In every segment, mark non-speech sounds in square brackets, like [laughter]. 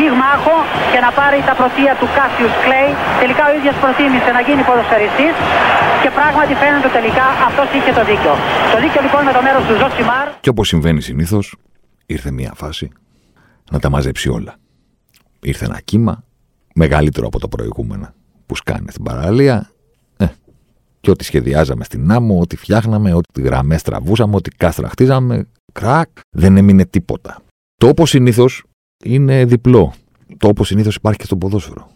πυγμάχο και να πάρει τα πρωτεία του Κάσιους Κλέι. Τελικά ο ίδιος προτίμησε να γίνει ποδοσφαιριστής και πράγματι φαίνεται τελικά αυτός είχε το δίκιο. Το δίκιο λοιπόν με το μέρος του Ζωσιμάρ. Και όπως συμβαίνει συνήθως, ήρθε μια φάση να τα μαζέψει όλα. Ήρθε ένα κύμα μεγαλύτερο από τα προηγούμενα που σκάνε στην παραλία. Ε, και ό,τι σχεδιάζαμε στην άμμο, ό,τι φτιάχναμε, ό,τι γραμμές τραβούσαμε, ό,τι κάστρα χτίζαμε, κρακ, δεν έμεινε τίποτα. Το όπως συνήθως είναι διπλό. Το όπως συνήθως υπάρχει και στο ποδόσφαιρο.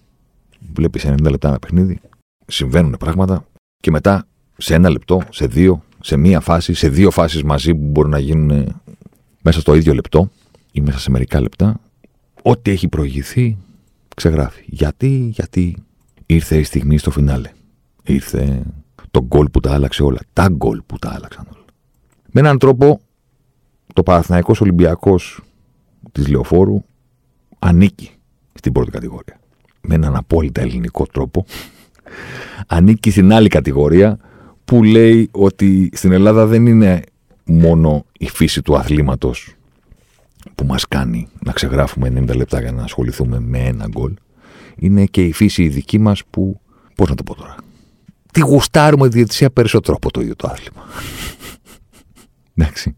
Βλέπεις 90 λεπτά ένα παιχνίδι, συμβαίνουν πράγματα και μετά σε ένα λεπτό, σε δύο, σε μία φάση, σε δύο φάσεις μαζί που μπορεί να γίνουν μέσα στο ίδιο λεπτό ή μέσα σε μερικά λεπτά, ό,τι έχει προηγηθεί ξεγράφει. Γιατί, γιατί ήρθε η στιγμή στο φινάλε. Ήρθε το γκολ που τα άλλαξε όλα. Τα γκολ που τα άλλαξαν όλα. Με έναν τρόπο, το Παναθηναϊκός Ολυμπιακός της Λεωφόρου ανήκει στην πρώτη κατηγορία. Με έναν απόλυτα ελληνικό τρόπο ανήκει στην άλλη κατηγορία που λέει ότι στην Ελλάδα δεν είναι μόνο η φύση του αθλήματος που μας κάνει να ξεγράφουμε 90 λεπτά για να ασχοληθούμε με ένα γκολ είναι και η φύση η δική μας που, πώς να το πω τώρα, τι γουστάρουμε τη διαιτησία περισσότερο από το ίδιο το άθλημα. Εντάξει.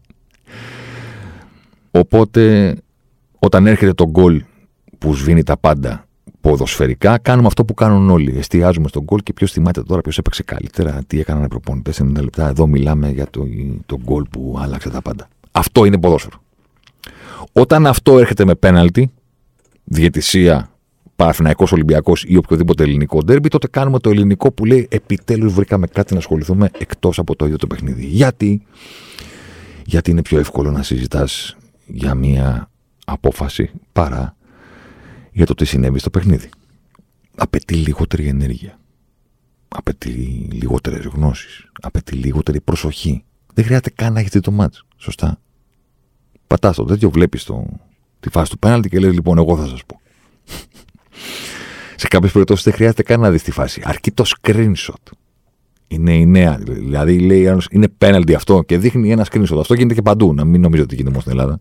Οπότε όταν έρχεται το γκολ που σβήνει τα πάντα ποδοσφαιρικά, κάνουμε αυτό που κάνουν όλοι. Εστιάζουμε στον γκολ και ποιος θυμάται τώρα, ποιος έπαιξε καλύτερα, τι έκαναν οι προπονητές 90 λεπτά. Εδώ μιλάμε για το, το γκολ που άλλαξε τα πάντα. Αυτό είναι ποδόσφαιρο. Όταν αυτό έρχεται με πέναλτι, διαιτησία, Παναθυναϊκό Ολυμπιακός ή οποιοδήποτε ελληνικό ντέρμπι, τότε κάνουμε το ελληνικό που λέει επιτέλους βρήκαμε κάτι να ασχοληθούμε εκτός από το ίδιο το παιχνίδι. Γιατί, Γιατί είναι πιο εύκολο να συζητάς για μία απόφαση παρά για το τι συνέβη στο παιχνίδι. Απαιτεί λιγότερη ενέργεια. Απαιτεί λιγότερες γνώσεις. Απαιτεί λιγότερη προσοχή. Δεν χρειάζεται καν να έχεις δει το μάτς. Σωστά. Πατάς το τέτοιο, βλέπεις τη φάση του πέναλτη και λες: Λοιπόν, εγώ θα σας πω. Σε κάποιες περιπτώσεις δεν χρειάζεται καν να δεις τη φάση. Αρκεί το screenshot. Είναι η νέα. Δηλαδή λέει είναι πέναλτι αυτό και δείχνει ένα screenshot. Αυτό γίνεται και παντού. Να μην νομίζω ότι γίνεται μόνο στην Ελλάδα.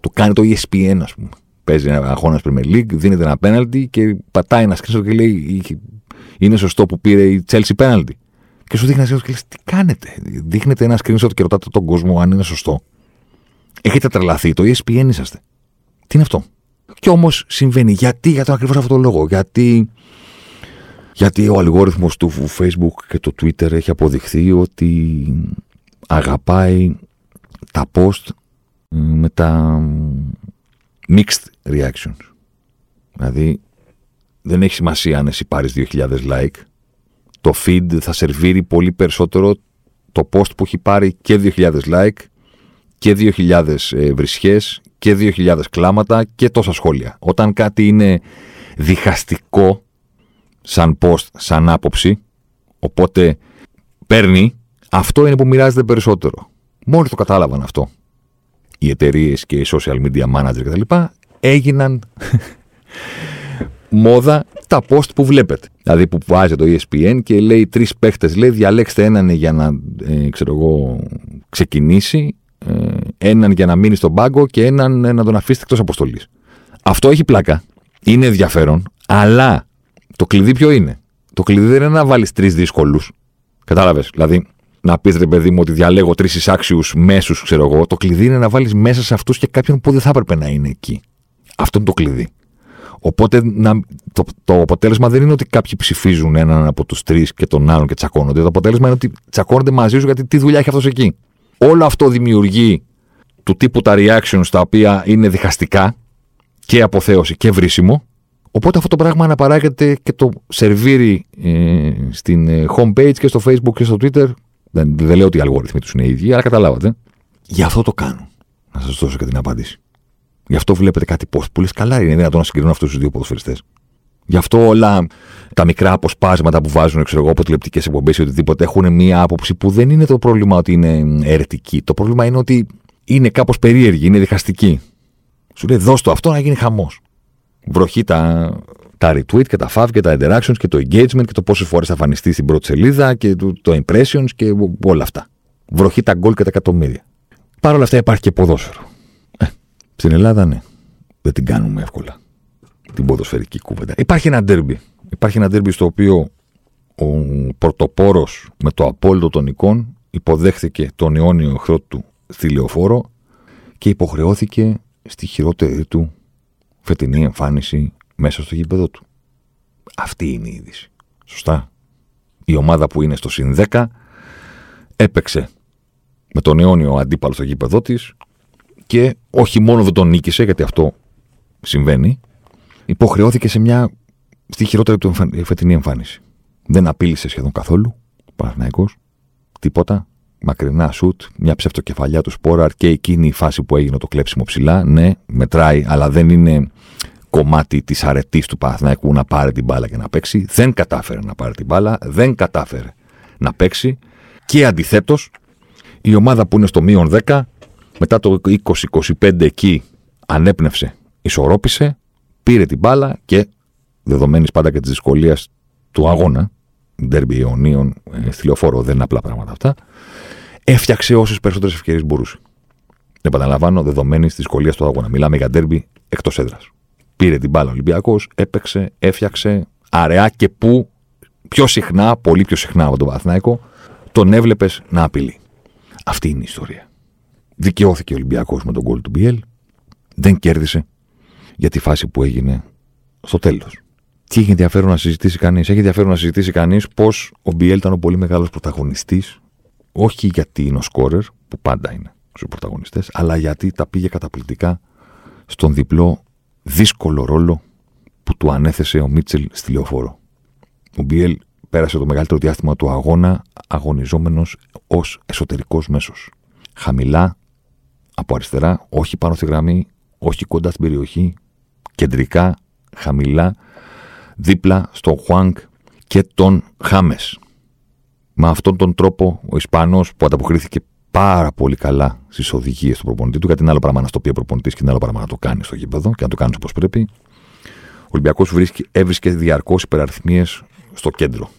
Το κάνει το ESPN, ας πούμε. Παίζει ένα αγώνας Premier League, δίνεται ένα πέναλτι και πατάει ένας screenshot και λέει είναι σωστό που πήρε η Chelsea πέναλτι. Και σου δείχνει ένας screenshot και λες: Τι κάνετε; Δείχνετε ένα screenshot και ρωτάτε τον κόσμο αν είναι σωστό. Έχετε τρελαθεί, το ESPN είσαστε. Τι είναι αυτό; Και όμως συμβαίνει. Γιατί, για τον ακριβώς αυτό το λόγο; Γιατί, γιατί ο αλγόριθμος του Facebook και του Twitter έχει αποδειχθεί ότι αγαπάει τα post με τα mixed reactions. Δηλαδή, δεν έχει σημασία αν εσύ πάρεις 2.000 like. Το feed θα σερβίρει πολύ περισσότερο το post που έχει πάρει και 2.000 like και 2.000 ε, βρισχές και 2.000 κλάματα και τόσα σχόλια. Όταν κάτι είναι διχαστικό σαν post, σαν άποψη, οπότε παίρνει, αυτό είναι που μοιράζεται περισσότερο. Μόλις το κατάλαβαν αυτό. Οι εταιρείες και οι social media manager κτλ. έγιναν [laughs] μόδα τα post που βλέπετε. Δηλαδή που βάζει το ESPN και λέει τρεις παίχτες, λέει διαλέξτε έναν για να ε, ξέρω εγώ, ξεκινήσει ε, έναν για να μείνει στον πάγκο και έναν ε, να τον αφήσετε εκτός αποστολής. Αυτό έχει πλάκα. Είναι ενδιαφέρον, αλλά το κλειδί ποιο είναι; Το κλειδί δεν είναι να βάλεις τρεις δύσκολους. Κατάλαβες; Δηλαδή, να πεις ρε παιδί μου ότι διαλέγω τρεις εισάξιους μέσους, ξέρω εγώ. Το κλειδί είναι να βάλεις μέσα σε αυτούς και κάποιον που δεν θα έπρεπε να είναι εκεί. Αυτό είναι το κλειδί. Οπότε να, το, το αποτέλεσμα δεν είναι ότι κάποιοι ψηφίζουν έναν από τους τρεις και τον άλλον και τσακώνονται. Το αποτέλεσμα είναι ότι τσακώνονται μαζί σου γιατί τι δουλειά έχει αυτός εκεί. Όλο αυτό δημιουργεί του τύπου τα reactions τα οποία είναι διχαστικά και αποθέωση και βρίσιμο. Οπότε αυτό το πράγμα αναπαράγεται και το σερβίρει ε, στην ε, homepage και στο facebook και στο twitter. Δεν, δεν λέω ότι οι αλγόριθμοι τους είναι οι ίδιοι, αλλά καταλάβατε. Γι' αυτό το κάνουν. Να σας δώσω και την απάντηση. Γι' αυτό βλέπετε κάτι post που λες καλά είναι δυνατόν να συγκρίνουν αυτούς τους δύο ποδοσφαιριστές. Γι' αυτό όλα τα μικρά αποσπάσματα που βάζουν ξέρω εγώ, από τηλεπτικέ εκπομπές ή οτιδήποτε έχουν μία άποψη που δεν είναι το πρόβλημα ότι είναι αιρετική. Το πρόβλημα είναι ότι είναι κάπως περίεργη, είναι διχαστική. Σου λέει δώσ' το αυτό να γίνει χαμός. Βροχή τα, τα retweet και τα fav και τα interactions και το engagement και το πόσες φορές θα εμφανιστεί στην πρώτη σελίδα και το, το impressions και όλα αυτά. Βροχή τα γκολ και τα εκατομμύρια. Παρ' όλα αυτά υπάρχει και ποδόσφαιρο. Ε, στην Ελλάδα ναι. Δεν την κάνουμε εύκολα. Την ποδοσφαιρική κούβεντα. Υπάρχει ένα ντέρμπι. Υπάρχει ένα ντέρμπι στο οποίο ο πρωτοπόρο με το απόλυτο των εικόν υποδέχθηκε τον αιώνιο εχθρό του στη λεωφόρο και υποχρεώθηκε στη χειρότερη του φετινή εμφάνιση μέσα στο γήπεδο του. Αυτή είναι η είδηση. Σωστά. Η ομάδα που είναι στο συν 10 έπαιξε με τον αιώνιο αντίπαλο στο γήπεδο της και όχι μόνο δεν τον νίκησε, γιατί αυτό συμβαίνει, υποχρεώθηκε σε μια στη χειρότερη του φετινή εμφάνιση. Δεν απείλησε σχεδόν καθόλου. Παναθυναϊκό. Τίποτα. Μακρινά σουτ. Μια ψευτοκεφαλιά του Σπόραρ και εκείνη η φάση που έγινε το κλέψιμο ψηλά. Ναι, μετράει, αλλά δεν είναι κομμάτι της αρετής του Παναθηναϊκού να πάρει την μπάλα και να παίξει. Δεν κατάφερε να πάρει την μπάλα. Δεν κατάφερε να παίξει. Και αντιθέτως, η ομάδα που είναι στο μείον 10, μετά το 20-25 εκεί ανέπνευσε, ισορρόπησε, πήρε την μπάλα και δεδομένης πάντα και της δυσκολίας του αγώνα, ντέρμπι αιωνίων, ε, στη λεωφόρο, δεν είναι απλά πράγματα αυτά, έφτιαξε όσες περισσότερες ευκαιρίες μπορούσε. Επαναλαμβάνω, δεδομένης της δυσκολίας του αγώνα. Μιλάμε για ντέρμπι εκτός έδρας. Πήρε την μπάλα ο Ολυμπιακός, έπαιξε, έφτιαξε αραιά και που πιο συχνά, πολύ πιο συχνά από τον Παθνάικο, τον έβλεπες να απειλεί. Αυτή είναι η ιστορία. Δικαιώθηκε ο Ολυμπιακός με τον γκολ του Μπιέλ. Δεν κέρδισε για τη φάση που έγινε στο τέλος. Τι έχει ενδιαφέρον να συζητήσει κανείς; Έχει ενδιαφέρον να συζητήσει κανείς πώς ο Μπιέλ ήταν ο πολύ μεγάλος πρωταγωνιστής, όχι γιατί είναι ο σκόρερ, που πάντα είναι στους πρωταγωνιστές, αλλά γιατί τα πήγε καταπληκτικά στον διπλό δύσκολο ρόλο που του ανέθεσε ο Μίτσελ στη λεωφόρο. Ο Μπιέλ πέρασε το μεγαλύτερο διάστημα του αγώνα αγωνιζόμενος ως εσωτερικός μέσος. Χαμηλά, από αριστερά, όχι πάνω στη γραμμή, όχι κοντά στην περιοχή, κεντρικά, χαμηλά, δίπλα στον Χουάνκ και τον Χάμες. Με αυτόν τον τρόπο ο Ισπανός που ανταποκρίθηκε πάρα πολύ καλά στις οδηγίες του προπονητή του, γιατί είναι άλλο πράγμα να στο πει ο προπονητής και είναι άλλο πράγμα να το κάνει στο γήπεδο και να το κάνεις όπως πρέπει. Ο Ολυμπιακός έβρισκε διαρκώς υπεραριθμίες στο κέντρο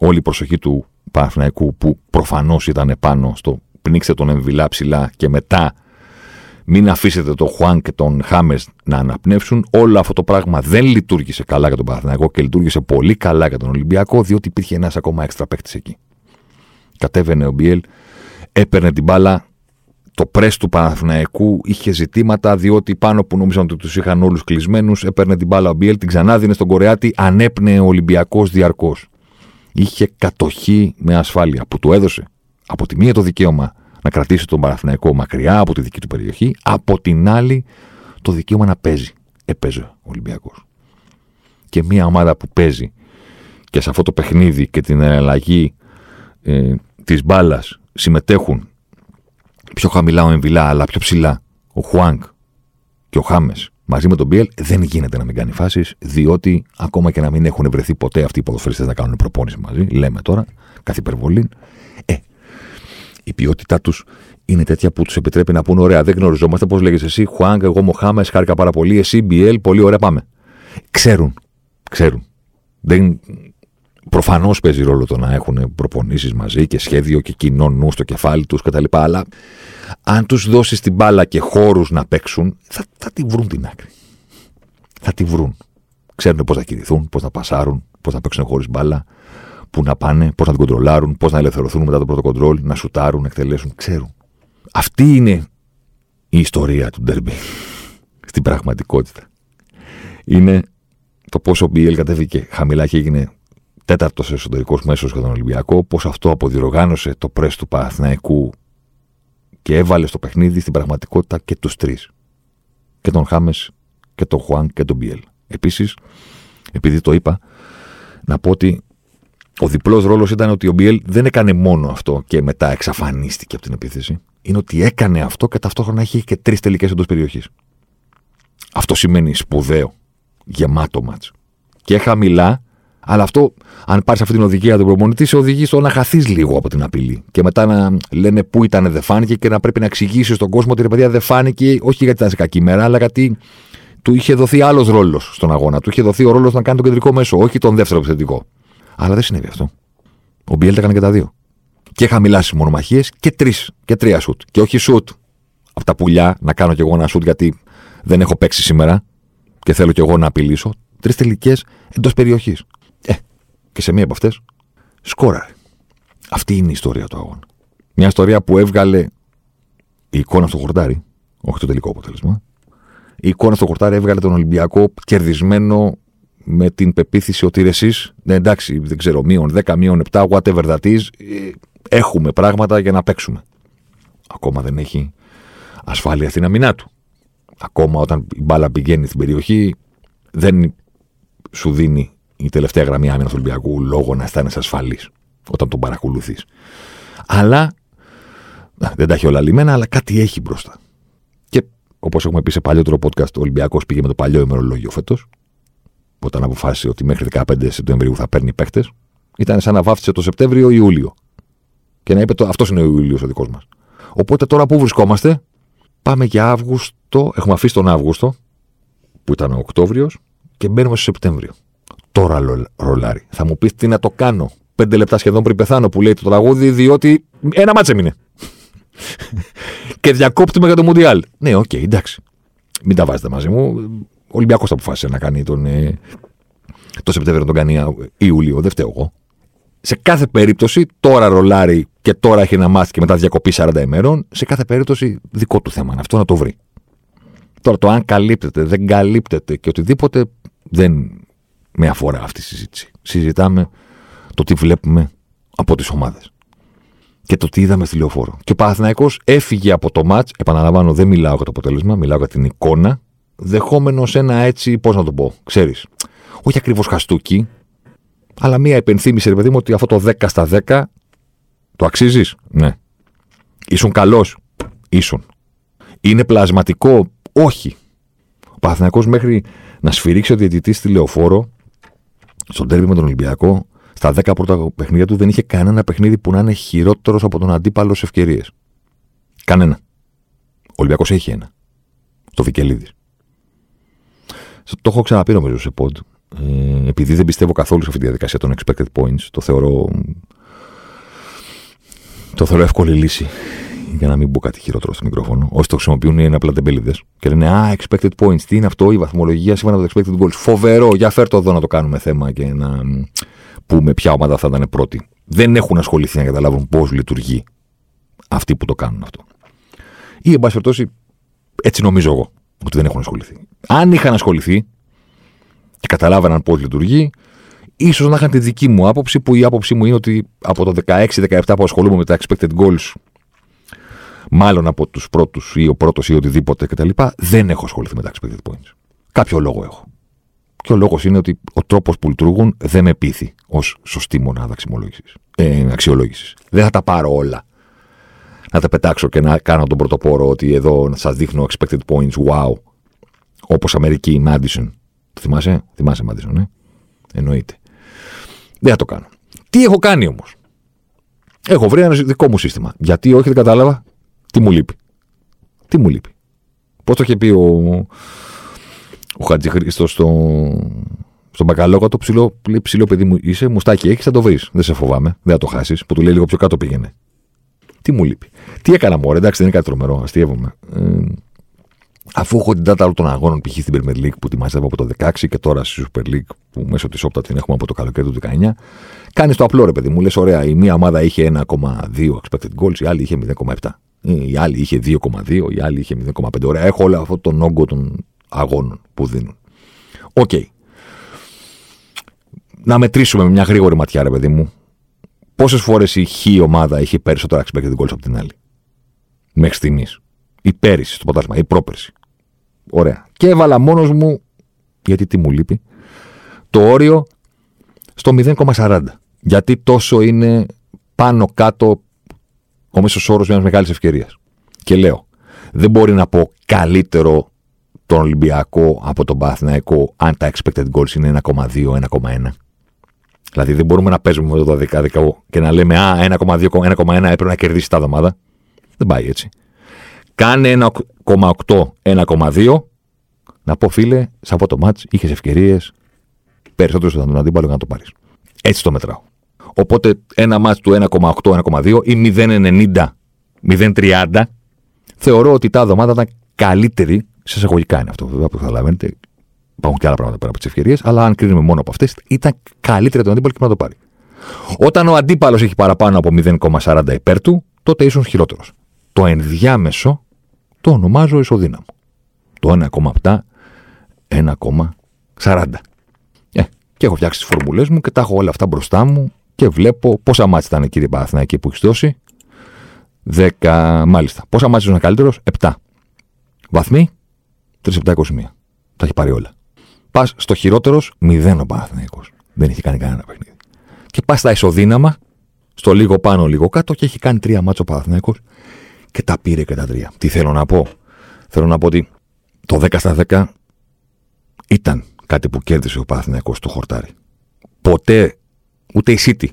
όλη η προσοχή του Παναθηναϊκού που προφανώς ήταν πάνω στο πνίξτε τον Εμβιλά ψηλά και μετά μην αφήσετε τον Χουάν και τον Χάμες να αναπνεύσουν. Όλο αυτό το πράγμα δεν λειτουργήσε καλά για τον Παναθηναϊκό και λειτουργήσε πολύ καλά για τον Ολυμπιακό, διότι υπήρχε ένας ακόμα έξτρα παίκτης εκεί. Κατέβαινε ο Μπιέλ, έπαιρνε την μπάλα. Το πρέ του Παναθηναϊκού είχε ζητήματα, διότι πάνω που νόμιζαν ότι τους είχαν όλους κλεισμένους, έπαιρνε την μπάλα ο Μπιέλ, την ξανάδινε στον Κορεάτη, ανέπνεε ο Ολυμπιακός διαρκώς είχε κατοχή με ασφάλεια που του έδωσε από τη μία το δικαίωμα να κρατήσει τον Παναθηναϊκό μακριά από τη δική του περιοχή, από την άλλη το δικαίωμα να παίζει. Έπαιζε ο Ολυμπιακός. Και μια ομάδα που παίζει και σε αυτό το παιχνίδι και την αλλαγή ε, της μπάλας συμμετέχουν πιο χαμηλά ο Εμβιλά αλλά πιο ψηλά ο Χουάνκ και ο Χάμες μαζί με τον Μπιέλ δεν γίνεται να μην κάνει φάσεις, διότι ακόμα και να μην έχουν βρεθεί ποτέ αυτοί οι ποδοσφαιριστές να κάνουν προπόνηση μαζί, λέμε τώρα, καθ' υπερβολή, ε, η ποιότητά τους είναι τέτοια που τους επιτρέπει να πούνε: Ωραία, δεν γνωριζόμαστε. Πώς λέγεσαι εσύ, Χουάνγκ, εγώ Μοχάμες, χάρηκα πάρα πολύ. Εσύ, Μπιέλ, πολύ ωραία, πάμε. Ξέρουν. Ξέρουν. Δεν... Προφανώς παίζει ρόλο το να έχουν προπονήσεις μαζί και σχέδιο και κοινό νου στο κεφάλι τους κτλ. Αλλά αν τους δώσεις την μπάλα και χώρους να παίξουν, θα, θα τη βρουν την άκρη. Θα τη βρουν. Ξέρουν πώς να κινηθούν, πώς να πασάρουν, πώς να παίξουν χωρίς μπάλα, πού να πάνε, πώς να την κοντρολάρουν, πώς να ελευθερωθούν μετά το πρώτο κοντρόλ, να σουτάρουν, να εκτελέσουν. Ξέρουν. Αυτή είναι η ιστορία του Ντέρμπι. Στην πραγματικότητα. Είναι το πόσο ο Μπιέλ κατέβηκε χαμηλά και έγινε τέταρτος εσωτερικός μέσος για τον Ολυμπιακό, πώς αυτό αποδιοργάνωσε το πρέσ του Παναθηναϊκού και έβαλε στο παιχνίδι στην πραγματικότητα και τους τρεις. Και τον Χάμες και τον Χουάν και τον Μπιέλ. Επίσης, επειδή το είπα, να πω ότι ο διπλός ρόλος ήταν ότι ο Μπιέλ δεν έκανε μόνο αυτό και μετά εξαφανίστηκε από την επίθεση. Είναι ότι έκανε αυτό και ταυτόχρονα είχε και τρεις τελικές εντός περιοχής. Αυτό σημαίνει σπουδαίο, γεμάτο μάτς. και χαμηλά, αλλά αυτό, αν πάρεις αυτή την οδηγία του προπονητή, σε οδηγεί στο να χαθείς λίγο από την απειλή. Και μετά να λένε πού ήταν, δεν φάνηκε και να πρέπει να εξηγήσεις στον κόσμο ότι ρε παιδιά δεν φάνηκε, όχι γιατί ήταν σε κακή μέρα, αλλά γιατί του είχε δοθεί άλλος ρόλος στον αγώνα. Του είχε δοθεί ο ρόλος να κάνει τον κεντρικό μέσο, όχι τον δεύτερο επιθετικό. Αλλά δεν συνέβη αυτό. Ο Μπιέλ τα έκανε και τα δύο. Και χαμηλά στις μονομαχίες και τρεις και τρία σουτ. Και όχι σουτ από τα πουλιά, να κάνω κι εγώ ένα σουτ γιατί δεν έχω παίξει σήμερα και θέλω κι εγώ να απειλήσω. Τρεις τελικές εντός περιοχής. Ε, και σε μία από αυτές σκόραρε. Αυτή είναι η ιστορία του αγώνα. Μια ιστορία που έβγαλε η εικόνα στο χορτάρι, όχι το τελικό αποτέλεσμα. Η εικόνα στο χορτάρι έβγαλε τον Ολυμπιακό κερδισμένο με την πεποίθηση ότι εσείς, ναι, εντάξει, δεν ξέρω, μείον 10, μείον 7, whatever that is, ε, έχουμε πράγματα για να παίξουμε. Ακόμα δεν έχει ασφάλεια στην αμυνά του. Ακόμα όταν η μπάλα πηγαίνει στην περιοχή, δεν σου δίνει η τελευταία γραμμή άμυνας του Ολυμπιακού λόγο να αισθάνεσαι ασφαλής όταν τον παρακολουθείς. Αλλά δεν τα έχει όλα λιμένα, αλλά κάτι έχει μπροστά. Και όπως έχουμε πει σε παλιότερο podcast, ο Ολυμπιακός πήγε με το παλιό ημερολόγιο φέτος. Όταν αποφάσισε ότι μέχρι 15 Σεπτεμβρίου θα παίρνει παίχτε, ήταν σαν να βάφτισε το Σεπτέμβριο-Ιούλιο. Και να είπε: Αυτός είναι ο Ιούλιος ο δικός μας. Οπότε τώρα που βρισκόμαστε, Πάμε για Αύγουστο, έχουμε αφήσει τον Αύγουστο, που ήταν ο Οκτώβριος, και μπαίνουμε στο Σεπτέμβριο. Τώρα ρολάρει. Θα μου πεις τι να το κάνω. Πέντε λεπτά σχεδόν πριν πεθάνω που λέει το τραγούδι, διότι ένα ματς έμεινε. [laughs] και διακόπτουμε για το Μουντιάλ. Ναι, OK, okay, εντάξει. Μην τα βάζετε μαζί μου. Ο Ολυμπιακός αποφάσισε να κάνει τον. Ε, το Σεπτέμβριο τον κάνει Ιούλιο, δεν φταίω εγώ. Σε κάθε περίπτωση, τώρα ρολάρει και τώρα έχει ένα ματς και μετά διακοπή 40 ημέρων, σε κάθε περίπτωση δικό του θέμα είναι αυτό να το βρει. Τώρα το αν καλύπτεται, δεν καλύπτεται και οτιδήποτε δεν με αφορά αυτή η συζήτηση. Συζητάμε το τι βλέπουμε από τις ομάδες. Και το τι είδαμε στη λεωφόρο. Και ο Παναθυναϊκό έφυγε από το ματ, επαναλαμβάνω, δεν μιλάω για το αποτέλεσμα, μιλάω για την εικόνα, δεχόμενος ένα έτσι, πώς να το πω, ξέρεις. Όχι ακριβώς χαστούκι, αλλά μία υπενθύμηση, ρε παιδί μου, ότι αυτό το 10 στα 10 το αξίζεις. Ναι. Ήσουν καλός. Ήσουν. Είναι πλασματικό. Όχι. Ο Παναθηναϊκός μέχρι να σφυρίξει ο διαιτητής στη λεωφόρο, στον τέρμι με τον Ολυμπιακό, στα 10 πρώτα παιχνίδια του δεν είχε κανένα παιχνίδι που να είναι χειρότερος από τον αντίπαλο σε ευκαιρίες. Κανένα. Ο Ολυμπιακός έχει ένα. Το Βικελίδης. Το έχω ξαναπεί νομίζω σε πόντ. Ε, επειδή δεν πιστεύω καθόλου σε αυτή τη διαδικασία των expected points, το θεωρώ το θεωρώ εύκολη λύση για να μην πω κάτι χειρότερο στο μικρόφωνο. Όσοι το χρησιμοποιούν είναι απλά τεμπέληδες. Και λένε Α, expected points. Τι είναι αυτό, η βαθμολογία σύμφωνα με το expected goals. Φοβερό, για φέρτο εδώ να το κάνουμε θέμα και να πούμε ποια ομάδα θα ήταν πρώτη. Δεν έχουν ασχοληθεί να καταλάβουν πώς λειτουργεί αυτοί που το κάνουν αυτό. Ή, εν πάση περιπτώσει, έτσι νομίζω εγώ ότι δεν έχουν ασχοληθεί. Αν είχαν ασχοληθεί και καταλάβαιναν πώς λειτουργεί, ίσως να είχαν τη δική μου άποψη, που η άποψή μου είναι ότι από το 16-17 που ασχολούμαι με τα expected goals, μάλλον από τους πρώτους ή ο πρώτος ή οτιδήποτε κτλ., δεν έχω ασχοληθεί με τα expected points. Κάποιο λόγο έχω. Και ο λόγος είναι ότι ο τρόπος που λειτουργούν δεν με πείθει ως σωστή μονάδα ε, αξιολόγησης. Δεν θα τα πάρω όλα. Να τα πετάξω και να κάνω τον πρωτοπόρο ότι εδώ σας δείχνω expected points, wow. Όπως Αμερική, η Madison. Το θυμάσαι, θυμάσαι Madison, ναι. Εννοείται. Δεν θα το κάνω. Τι έχω κάνει όμως; Έχω βρει ένα δικό μου σύστημα. Γιατί όχι, δεν κατάλαβα. Τι μου λείπει; Τι μου λείπει; Πώς το είχε πει ο, ο Χατζηχρήστο στο, στον μπακαλόκατο, ψηλό, ψηλό παιδί μου είσαι, μουστάκι έχεις, θα το βρεις. Δεν σε φοβάμαι. Δεν θα το χάσεις. Που του λέει λίγο πιο κάτω πήγαινε. Τι μου λείπει; Τι έκανα μόνο, εντάξει, δεν είναι κάτι τρομερό, αστειεύομαι. Ε, αφού έχω την data των αγώνων π.χ. στην Premier League που τη μαζεύω από το 16 και τώρα στη Super League που μέσω της Opta την έχουμε από το καλοκαίρι του 19, κάνεις το απλό ρε παιδί μου. Λες, ωραία, η μία ομάδα είχε 1,2 expected goals, η άλλη είχε 0,7. Η άλλη είχε 2,2, η άλλη είχε 0,5. Ωραία, έχω όλο αυτό τον όγκο των αγώνων που δίνουν. OK. Okay. Να μετρήσουμε με μια γρήγορη ματιά, ρε παιδί μου. Πόσες φορές η χ ομάδα είχε περισσότερα expected goals από την άλλη; Μέχρι στιγμής. Η πέρυσι στο ποτάσμα, η πρόπερση. Ωραία. Και έβαλα μόνος μου, γιατί τι μου λείπει, το όριο στο 0,40. Γιατί τόσο είναι πάνω κάτω ο μέσος όρος μιας μεγάλης ευκαιρίας. Και λέω, δεν μπορεί να πω καλύτερο τον Ολυμπιακό από τον Παθηναϊκό αν τα expected goals είναι 1,2-1,1. Δηλαδή δεν μπορούμε να παίζουμε με το 12 και να λέμε Α, 1,2-1,1 έπρεπε να κερδίσει τα εβδομάδα. Δεν πάει έτσι. Κάνε 1,8-1,2. Να πω φίλε, σε αυτό το μάτς είχες ευκαιρίες περισσότερο στον αντίπαλο για να το πάρεις. Έτσι το μετράω. Οπότε ένα μάτς του 1,8-1,2 ή 0,90 0,30 θεωρώ ότι τα εβδομάδα ήταν καλύτερη. Σε εισαγωγικά είναι αυτό βέβαια που καταλαβαίνετε. Υπάρχουν και άλλα πράγματα πέρα από τις ευκαιρίες, αλλά αν κρίνουμε μόνο από αυτές, ήταν καλύτερη τον αντίπαλο και να το πάρει. Όταν ο αντίπαλος έχει παραπάνω από 0,40 υπέρ του, τότε ίσως χειρότερος. Το ενδιάμεσο το ονομάζω ισοδύναμο. Το 1,7, 1,40. Ε, και έχω φτιάξει τις φορμουλές μου και τα έχω όλα αυτά μπροστά μου και βλέπω πόσα μάτια ήταν κύριε Παναθηναϊκή που έχεις δώσει. 10, μάλιστα. Πόσα μάτια ήταν καλύτερος, 7. Βαθμοί, 3 7 21. Τα έχει πάρει όλα. Πας στο χειρότερος, 0 ο Παναθηναϊκός. Δεν έχει κάνει κανένα παιχνίδι. Και πας στα ισοδύναμα, στο λίγο πάνω, λίγο κάτω και έχει κάνει τρία μάτια ο Παναθηναϊκός και τα πήρε και τα τρία. Τι θέλω να πω; Θέλω να πω ότι το 10 στα 10 ήταν κάτι που κέρδισε ο Παναθηναϊκός στο χορτάρι. Ποτέ ούτε η City,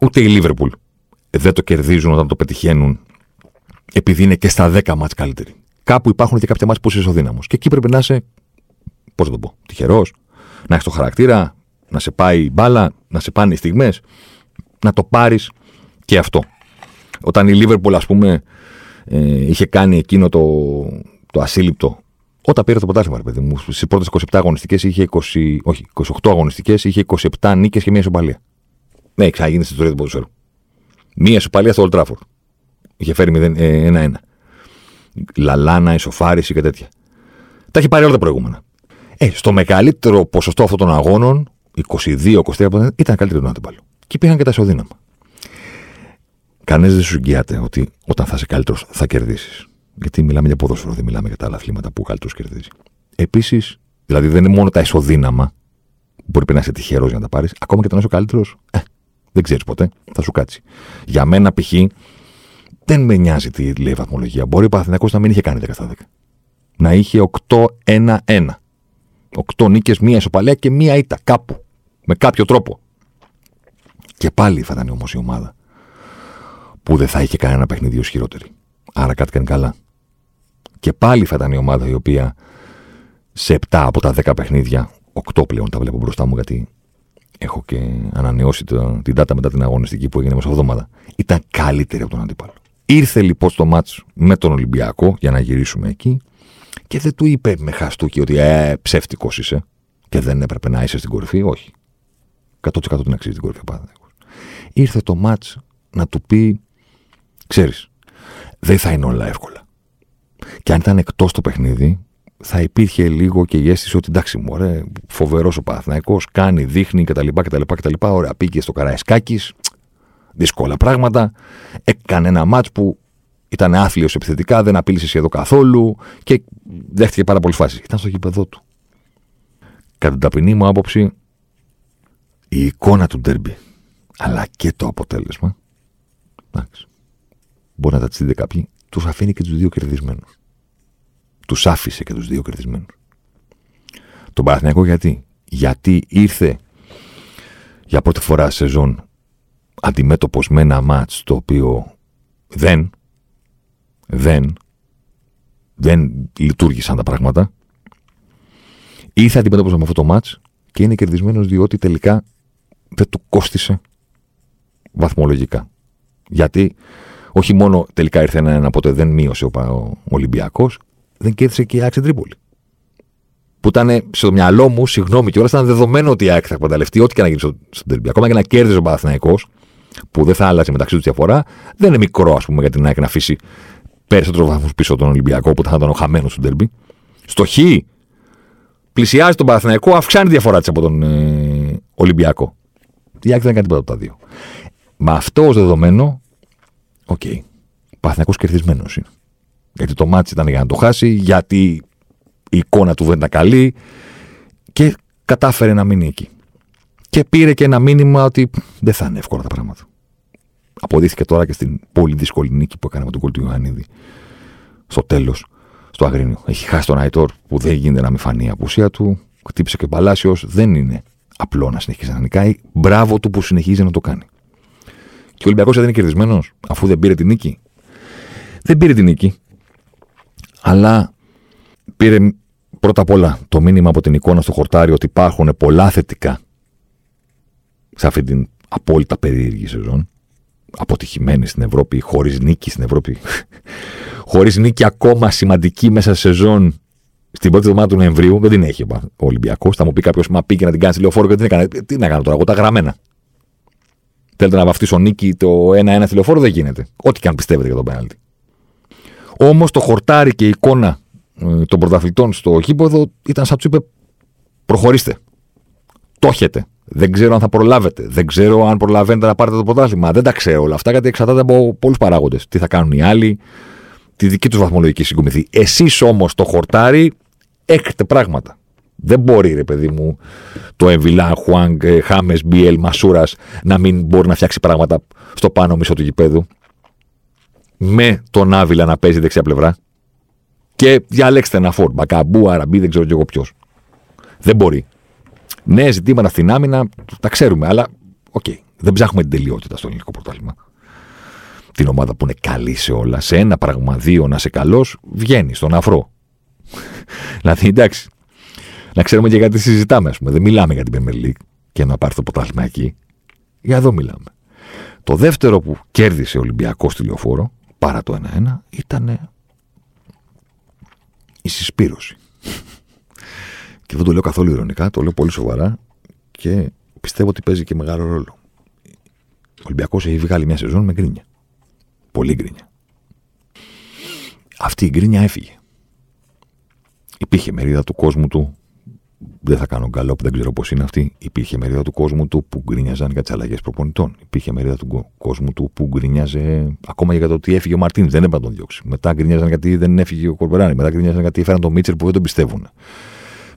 ούτε η Liverpool δεν το κερδίζουν όταν το πετυχαίνουν επειδή είναι και στα 10 μάτς καλύτεροι. Κάπου υπάρχουν και κάποια μάτς που είσαι ισοδύναμος. Και εκεί πρέπει να είσαι, πώς να το πω, τυχερός, να έχεις το χαρακτήρα, να σε πάει μπάλα, να σε πάνε οι στιγμές, να το πάρεις και αυτό. Όταν η Liverpool, ας πούμε, ε, είχε κάνει εκείνο το, το ασύλληπτο. Όταν πήρε το πρωτάθλημα, ρε παιδί μου, στις πρώτες 27 αγωνιστικές είχε 20, όχι, 28 αγωνιστικές, είχε 27 νίκες και μία ισοπαλία. Ναι, ξαναγίνει στην ιστορία του ποδοσφαίρου. Μία ισοπαλία στο Old Trafford. Είχε φέρει 1-1. Ε, Λαλάνα, ισοφάριση και τέτοια. Τα έχει πάρει όλα τα προηγούμενα. Ε, στο μεγαλύτερο ποσοστό αυτών των αγώνων, 22-23, ήταν καλύτερο τον αντίπαλο. Και πήγαν και τα ισοδύναμα. Κανένας δεν σου εγγυάται ότι όταν θα είσαι καλύτερος θα κερδίσεις. Γιατί μιλάμε για ποδόσφαιρο, δεν μιλάμε για τα άλλα αθλήματα που ο καλύτερος κερδίζει. Επίσης, δηλαδή δεν είναι μόνο τα ισοδύναμα που μπορεί να είσαι τυχερός για να τα πάρεις, ακόμα και όταν είσαι ο καλύτερος, ε, δεν ξέρεις ποτέ, θα σου κάτσει. Για μένα, π.χ., δεν με νοιάζει τι λέει η βαθμολογία. Μπορεί ο Παθηνακό να μην είχε κάνει 10 στα 10. Να είχε 8-1-1. 8 νίκες, μία ισοπαλία και μία ήττα κάπου. Με κάποιο τρόπο. Και πάλι θα ήταν όμως η ομάδα που δεν θα είχε κανένα παιχνίδι ως χειρότερη. Άρα κάτι κάνει καλά. Και πάλι θα ήταν η ομάδα η οποία σε 7 από τα 10 παιχνίδια, 8 πλέον τα βλέπω μπροστά μου γιατί έχω και ανανεώσει το, την data μετά την αγωνιστική που έγινε μέσα εβδομάδα. Ήταν καλύτερη από τον αντίπαλο. Ήρθε λοιπόν στο μάτς με τον Ολυμπιακό για να γυρίσουμε εκεί και δεν του είπε με χαστούκι ότι ε, ψεύτικος είσαι και δεν έπρεπε να είσαι στην κορυφή. Όχι. 100% την αξίζει την κορυφή. Ήρθε το μάτς να του πει Ξέρεις, δεν θα είναι όλα εύκολα. Και αν ήταν εκτός το παιχνίδι, θα υπήρχε λίγο και η αίσθηση ότι εντάξει, μου ωραία, φοβερός ο Παναθναϊκό, κάνει, δείχνει κτλ. κτλ, κτλ. Ωραία, πήγε στο Καραϊσκάκης, δύσκολα πράγματα. Έκανε ένα μάτς που ήταν άθλιος επιθετικά, δεν απείλησες σχεδόν καθόλου και δέχτηκε πάρα πολύ φάση. Ήταν στο γήπεδο του. Κατά την ταπεινή μου άποψη, η εικόνα του ντέρμπι, αλλά και το αποτέλεσμα. Εντάξει μπορεί να τα τσίδε κάποιοι, τους αφήνει και τους δύο κερδισμένους. Του άφησε και του δύο κερδισμένου. Τον Παναθηναϊκό γιατί. Γιατί ήρθε για πρώτη φορά σε σεζόν αντιμέτωπο με ένα μάτ το οποίο δεν, δεν, δεν λειτουργήσαν τα πράγματα. Ήρθε αντιμέτωπο με αυτό το μάτ και είναι κερδισμένο διότι τελικά δεν του κόστησε βαθμολογικά. Γιατί όχι μόνο τελικά ήρθε ένα-ένα, οπότε δεν μείωσε ο, ο Ολυμπιακό, δεν κέρδισε και η Άξι Τρίπολη. Που ήταν στο μυαλό μου, συγγνώμη κιόλας, ήταν δεδομένο ότι η ΑΕΚ θα εκμεταλλευτεί ό,τι και να γίνει στο, στο τερμπι. Ακόμα και να κέρδιζε ο Παναθυναϊκό, που δεν θα άλλαζε μεταξύ τους διαφορά, δεν είναι μικρό, ας πούμε, για την ΑΕΚ να αφήσει περισσότερο βαθμούς πίσω τον Ολυμπιακό, που θα ήταν ο χαμένος του τερμπι. Στο Χ, πλησιάζει τον Παναθηναϊκό, αυξάνει τη διαφορά της από τον ε, Ολυμπιακό. Η ΑΕΚ δεν κάνει τίποτα από τα δύο. Με αυτό ως δεδομένο, OK. Okay. Παναθηναϊκός κερδισμένος είναι. Γιατί το ματς ήταν για να το χάσει, γιατί η εικόνα του δεν ήταν καλή και κατάφερε να μείνει εκεί. Και πήρε και ένα μήνυμα ότι δεν θα είναι εύκολα τα πράγματα. Αποδείχθηκε τώρα και στην πολύ δύσκολη νίκη που έκανε με τον γκολ του Ιωαννίδη στο τέλος στο Αγρίνιο. Έχει χάσει τον Αϊτόρ που δεν γίνεται να μην φανεί η απουσία του. Χτύπησε και Παλάσιο. Δεν είναι απλό να συνεχίσει να νικάει. Μπράβο του που συνεχίζει να το κάνει. Και ο Ολυμπιακός δεν είναι κερδισμένος αφού δεν πήρε την νίκη. Δεν πήρε την νίκη. Αλλά πήρε πρώτα απ' όλα το μήνυμα από την εικόνα στο χορτάρι ότι υπάρχουν πολλά θετικά σε αυτή την απόλυτα περίεργη σεζόν. Αποτυχημένη στην Ευρώπη, χωρίς νίκη στην Ευρώπη. [laughs] χωρίς νίκη ακόμα σημαντική μέσα σε σεζόν στην πρώτη εβδομάδα του Νοεμβρίου. Δεν την έχει ο Ολυμπιακός. Θα μου πει κάποιος, Μα πήγε να την κάνει τηλεοφόρο και δεν έκανε. Τι να κάνω τώρα, εγώ τα γραμμένα. Θέλετε να βαφτίσω νίκη το 1-1 τηλεοφόρο, δεν γίνεται. Ό,τι και αν πιστεύετε για τον πέναλτι. Όμως το χορτάρι και η εικόνα ε, των πρωταθλητών στο γήπεδο ήταν σαν τους είπε: Προχωρήστε. Το έχετε. Δεν ξέρω αν θα προλάβετε. Δεν ξέρω αν προλαβαίνετε να πάρετε το πρωτάθλημα. Δεν τα ξέρω όλα αυτά γιατί εξαρτάται από πολλούς παράγοντες. Τι θα κάνουν οι άλλοι, τη δική τους βαθμολογική συγκομιδή. Εσείς όμως το χορτάρι έχετε πράγματα. Δεν μπορεί, ρε παιδί μου, το Εμβιλά, Χουάνγκ, ε, Χάμες, Μπιέλ, Μασούρας να μην μπορεί να φτιάξει πράγματα στο πάνω μισό του γηπέδου. Με τον Άβυλα να παίζει δεξιά πλευρά. Και διαλέξτε ένα φόρ. Μπακαμπού, Αραμπί, δεν ξέρω κι εγώ ποιος. Δεν μπορεί. Νέα ζητήματα στην άμυνα, τα ξέρουμε, αλλά OK. Okay, δεν ψάχνουμε την τελειότητα στο ελληνικό πρωτάθλημα. Την ομάδα που είναι καλή σε όλα. Σε ένα πράγμα, δύο να είσαι καλός, βγαίνει στον αφρό. [laughs] δηλαδή, εντάξει. Να ξέρουμε και γιατί συζητάμε, ας πούμε. Δεν μιλάμε για την Premier League και να πάρει το πρωτάθλημα εκεί. Για εδώ μιλάμε. Το δεύτερο που κέρδισε ο Ολυμπιακός στη λεωφόρο, παρά το 1-1, ήταν η συσπήρωση. Και δεν το λέω καθόλου ηρωνικά, το λέω πολύ σοβαρά και πιστεύω ότι παίζει και μεγάλο ρόλο. Ο Ολυμπιακός έχει βγάλει μια σεζόν με γκρίνια. Πολύ γκρίνια. Αυτή η γκρίνια έφυγε. Υπήρχε μερίδα του κόσμου του. Δεν θα κάνω καλό που δεν ξέρω πώς είναι αυτή. Υπήρχε μερίδα του κόσμου του που γκρίνιαζαν για τις αλλαγές προπονητών. Υπήρχε μερίδα του κόσμου του που γκρίνιαζε ακόμα για το ότι έφυγε ο Μαρτίνς. Δεν έπρεπε να τον διώξει. Μετά γκρίνιαζαν γιατί δεν έφυγε ο Κορμπεράνη. Μετά γκρίνιαζαν γιατί έφεραν τον Μίτσερ που δεν τον πιστεύουν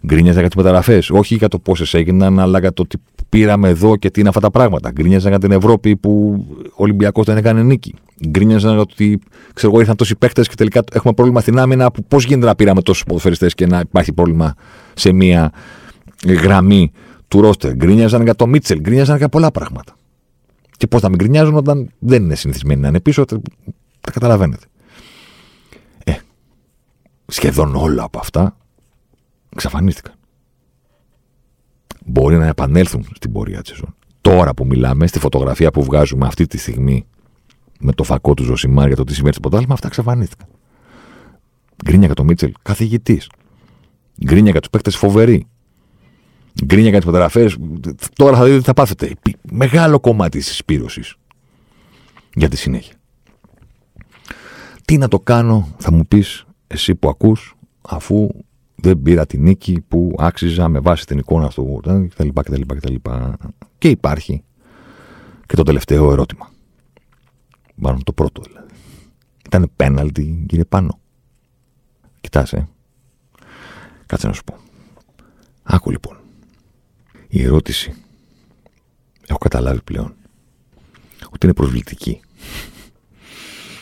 γκρίνιαζαν για τις μεταγραφές. Όχι για το πόσες έγιναν, αλλά για το τι πήραμε εδώ και τι είναι αυτά τα πράγματα. Γκρίνιαζαν για την Ευρώπη που ο Ολυμπιακός δεν έκανε νίκη. Γκρίνιαζαν για ότι ξέρω εγώ, ήρθαν τόσοι παίχτε και τελικά έχουμε πρόβλημα στην άμυνα. Που πώς γίνεται να πήραμε τόσους ποδοσφαιριστές και να υπάρχει πρόβλημα σε μία γραμμή του ρόστερ. Γκρίνιαζαν για το Μίτσελ, γκρίνιαζαν για πολλά πράγματα. Και πώς θα μην γκρινιάζουν όταν δεν είναι συνηθισμένοι να είναι πίσω, τα καταλαβαίνετε. Ε, σχεδόν όλα από αυτά εξαφανίστηκαν. Μπορεί να επανέλθουν στην πορεία τη σεζόν. Τώρα που μιλάμε, στη φωτογραφία που βγάζουμε αυτή τη στιγμή με το φακό του Ζωσιμάρ για το τι συμβαίνει στο ποτάλμα, αυτά εξαφανίστηκαν. Γκρίνια για το Μίτσελ, καθηγητής. Γκρίνια για τους παίκτες φοβερή. Γκρίνια για τις φωτογραφίε. Τώρα θα δείτε τι θα πάθετε. Μεγάλο κομμάτι της συσπήρωση για τη συνέχεια. Τι να το κάνω, θα μου πεις εσύ που ακούς, αφού δεν πήρα τη νίκη που άξιζα με βάση την εικόνα του κτλ. κτλ, κτλ. Και υπάρχει και το τελευταίο ερώτημα. Μάλλον το πρώτο δηλαδή. Ήταν πέναλτι, κύριε Πάνο. Κοιτάς, ε. Κάτσε να σου πω. Άκου λοιπόν. Η ερώτηση έχω καταλάβει πλέον ότι είναι προσβλητική.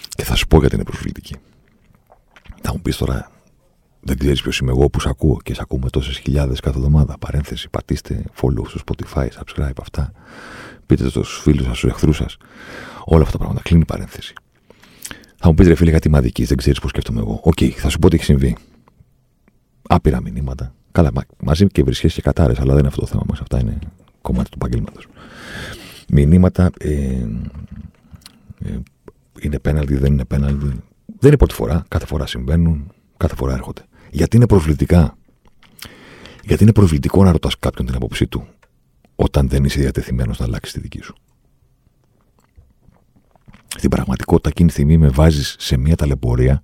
Και θα σου πω γιατί είναι προσβλητική. Θα μου πεις τώρα, δεν ξέρεις ποιος είμαι εγώ που σε ακούω και σε ακούμε τόσες χιλιάδες κάθε εβδομάδα. Παρένθεση, πατήστε follow στο Spotify, subscribe, αυτά. Πείτε το στους φίλους σας, στους εχθρούς σας. Όλα αυτά τα πράγματα. Κλείνει παρένθεση. Θα μου πεις ρε φίλε κάτι μ' αδικείς, δεν ξέρεις πώς σκέφτομαι εγώ. OK, okay, θα σου πω τι έχει συμβεί. Άπειρα μηνύματα. Καλά, μαζί και βρισχές και κατάρες, αλλά δεν είναι αυτό το θέμα μας. Αυτά είναι κομμάτι του επαγγέλματος. Μηνύματα. Ε, ε, είναι πέναλτι, δεν είναι πέναλτι. Δεν είναι πρώτη φορά. Κάθε φορά συμβαίνουν. Κάθε φορά έρχονται. Γιατί είναι προσβλητικά. Γιατί είναι προσβλητικό να ρωτάς κάποιον την άποψή του όταν δεν είσαι διατεθειμένος να αλλάξεις τη δική σου; Στην πραγματικότητα, εκείνη τη στιγμή με βάζεις σε μια ταλαιπωρία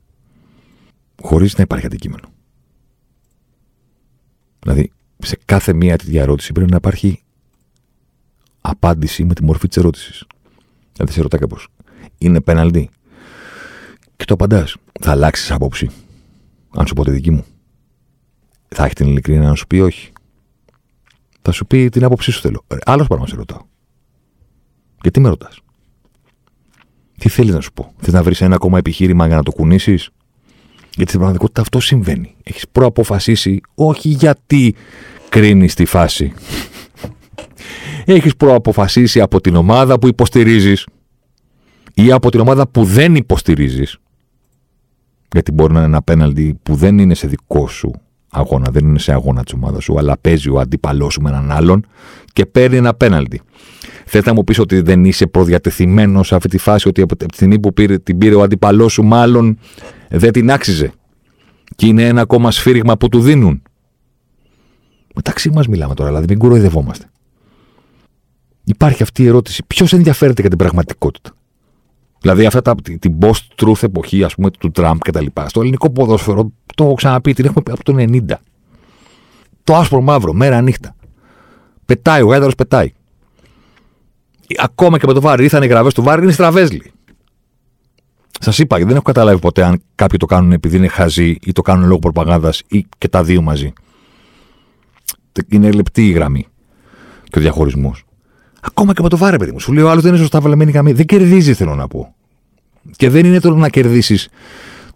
χωρίς να υπάρχει αντικείμενο. Δηλαδή, σε κάθε μία τέτοια ερώτηση πρέπει να υπάρχει απάντηση με τη μορφή της ερώτησης. Δηλαδή, σε ρωτά κάπω, είναι πέναλτι; Και το απαντάς. Θα αλλάξεις άποψη αν σου πω τη δική μου. Θα έχει την ειλικρίνεια να σου πει όχι. Θα σου πει την άποψή σου θέλω. Άλλος πράγμα σε ρωτάω. Γιατί με ρωτάς; Τι θέλεις να σου πω; Θες να βρεις ένα ακόμα επιχείρημα για να το κουνήσεις; Γιατί στην πραγματικότητα αυτό συμβαίνει. Έχεις προαποφασίσει όχι γιατί κρίνεις τη φάση. Έχεις προαποφασίσει από την ομάδα που υποστηρίζεις ή από την ομάδα που δεν υποστηρίζεις. Γιατί μπορεί να είναι ένα πέναλτι που δεν είναι σε δικό σου αγώνα, δεν είναι σε αγώνα της ομάδας σου, αλλά παίζει ο αντίπαλός σου με έναν άλλον και παίρνει ένα πέναλτι. Θες να μου πεις ότι δεν είσαι προδιατεθειμένος σε αυτή τη φάση, ότι από τη στιγμή που πήρε, την πήρε ο αντίπαλός σου, μάλλον δεν την άξιζε. Και είναι ένα ακόμα σφύριγμα που του δίνουν; Μεταξύ μας μιλάμε τώρα, δηλαδή μην κοροϊδευόμαστε. Υπάρχει αυτή η ερώτηση. Ποιος ενδιαφέρεται για την πραγματικότητα; Δηλαδή, αυτά τα, την post-truth εποχή, ας πούμε, του Τραμπ και τα λοιπά. Στο ελληνικό ποδόσφαιρο, το έχω ξαναπεί, την έχουμε από το 90. Το άσπρο μαύρο, μέρα νύχτα. Πετάει, ο γάιδαρος πετάει. Ακόμα και με το βάρη, ήρθαν οι γραβές του βάρη, είναι στραβέζλι. Σας είπα, δεν έχω καταλάβει ποτέ αν κάποιοι το κάνουν επειδή είναι χαζοί ή το κάνουν λόγω προπαγάνδας ή και τα δύο μαζί. Είναι λεπτή η γραμμή και ο διαχωρισμός. Ακόμα και με το βάρε, παιδί μου. Σου λέει ο άλλο δεν είναι σωστά βαλεμένη γραμμή. Δεν κερδίζει, θέλω να πω. Και δεν είναι το να κερδίσεις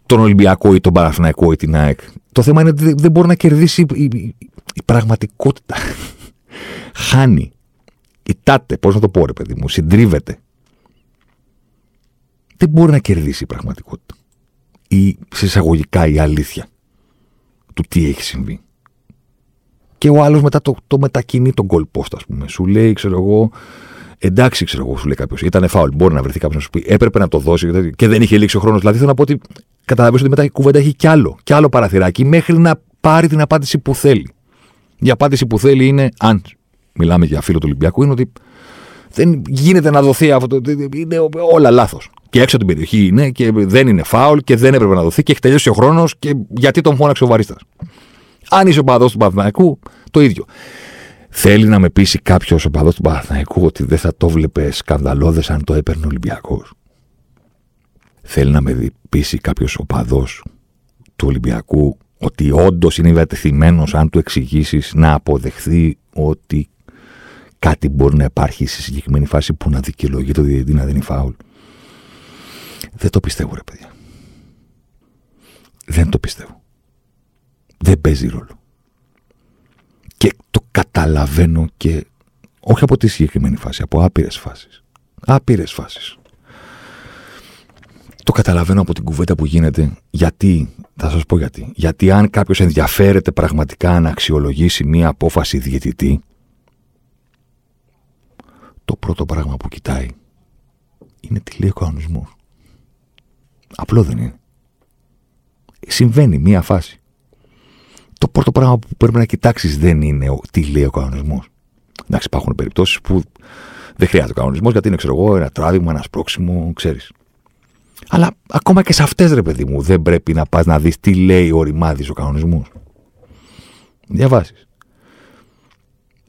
τον Ολυμπιακό ή τον Παραθυναϊκό ή την ΑΕΚ. Το θέμα είναι ότι δεν μπορεί να κερδίσει η, η, η πραγματικότητα. [laughs] Χάνει. Κοιτάτε, πώς να το πω, ρε παιδί μου, συντρίβεται. Δεν μπορεί να κερδίσει η πραγματικότητα. Ή συσσαγωγικά η αλήθεια του τι έχει συμβεί. Και ο άλλος μετά το, το μετακινεί τον κολπόστ, ας πούμε. Σου λέει, ξέρω εγώ, εντάξει, ξέρω εγώ, σου λέει κάποιος. Ήταν φάουλ. Μπορεί να βρεθεί κάποιος να σου πει, έπρεπε να το δώσει και δεν είχε λήξει ο χρόνος. Δηλαδή θέλω να πω ότι καταλαβαίνω ότι μετά η κουβέντα έχει κι άλλο, κι άλλο παραθυράκι μέχρι να πάρει την απάντηση που θέλει. Η απάντηση που θέλει είναι, αν μιλάμε για φίλο του Ολυμπιακού, είναι ότι δεν γίνεται να δοθεί αυτό. Είναι όλα λάθος. Και έξω από την περιοχή είναι και δεν είναι φάουλ και δεν έπρεπε να δοθεί και έχει τελειώσει ο χρόνος και γιατί τον φώναξε ο Βαρίστας. Αν είσαι οπαδό του Παναθηναϊκού, το ίδιο. Θέλει να με πείσει κάποιος οπαδό του Παναθηναϊκού ότι δεν θα το βλέπες σκανδαλώδες αν το έπαιρνε ο Ολυμπιακός; Θέλει να με πείσει κάποιος οπαδό του Ολυμπιακού ότι όντως είναι διατεθειμένος, αν του εξηγήσεις, να αποδεχθεί ότι κάτι μπορεί να υπάρχει σε συγκεκριμένη φάση που να δικαιολογεί το διαιτητή να δίνει φάουλ; Δεν το πιστεύω, ρε παιδιά. Δεν το πιστεύω δεν παίζει ρόλο. Και το καταλαβαίνω και όχι από τη συγκεκριμένη φάση, από άπειρες φάσεις. Άπειρες φάσεις. Το καταλαβαίνω από την κουβέντα που γίνεται. Γιατί, θα σας πω γιατί. Γιατί αν κάποιος ενδιαφέρεται πραγματικά να αξιολογήσει μία απόφαση διαιτητή, το πρώτο πράγμα που κοιτάει είναι τι λέει ο κανονισμός. Απλό δεν είναι. Συμβαίνει μία φάση το πρώτο πράγμα που πρέπει να κοιτάξεις δεν είναι τι λέει ο κανονισμός. Εντάξει, υπάρχουν περιπτώσεις που δεν χρειάζεται ο κανονισμός γιατί είναι, ξέρω εγώ, ένα τράβηγμα, ένα σπρώξιμο, ξέρεις. Αλλά ακόμα και σε αυτές, ρε παιδί μου, δεν πρέπει να πας να δεις τι λέει ο ρημάδης ο κανονισμός. Διαβάσεις.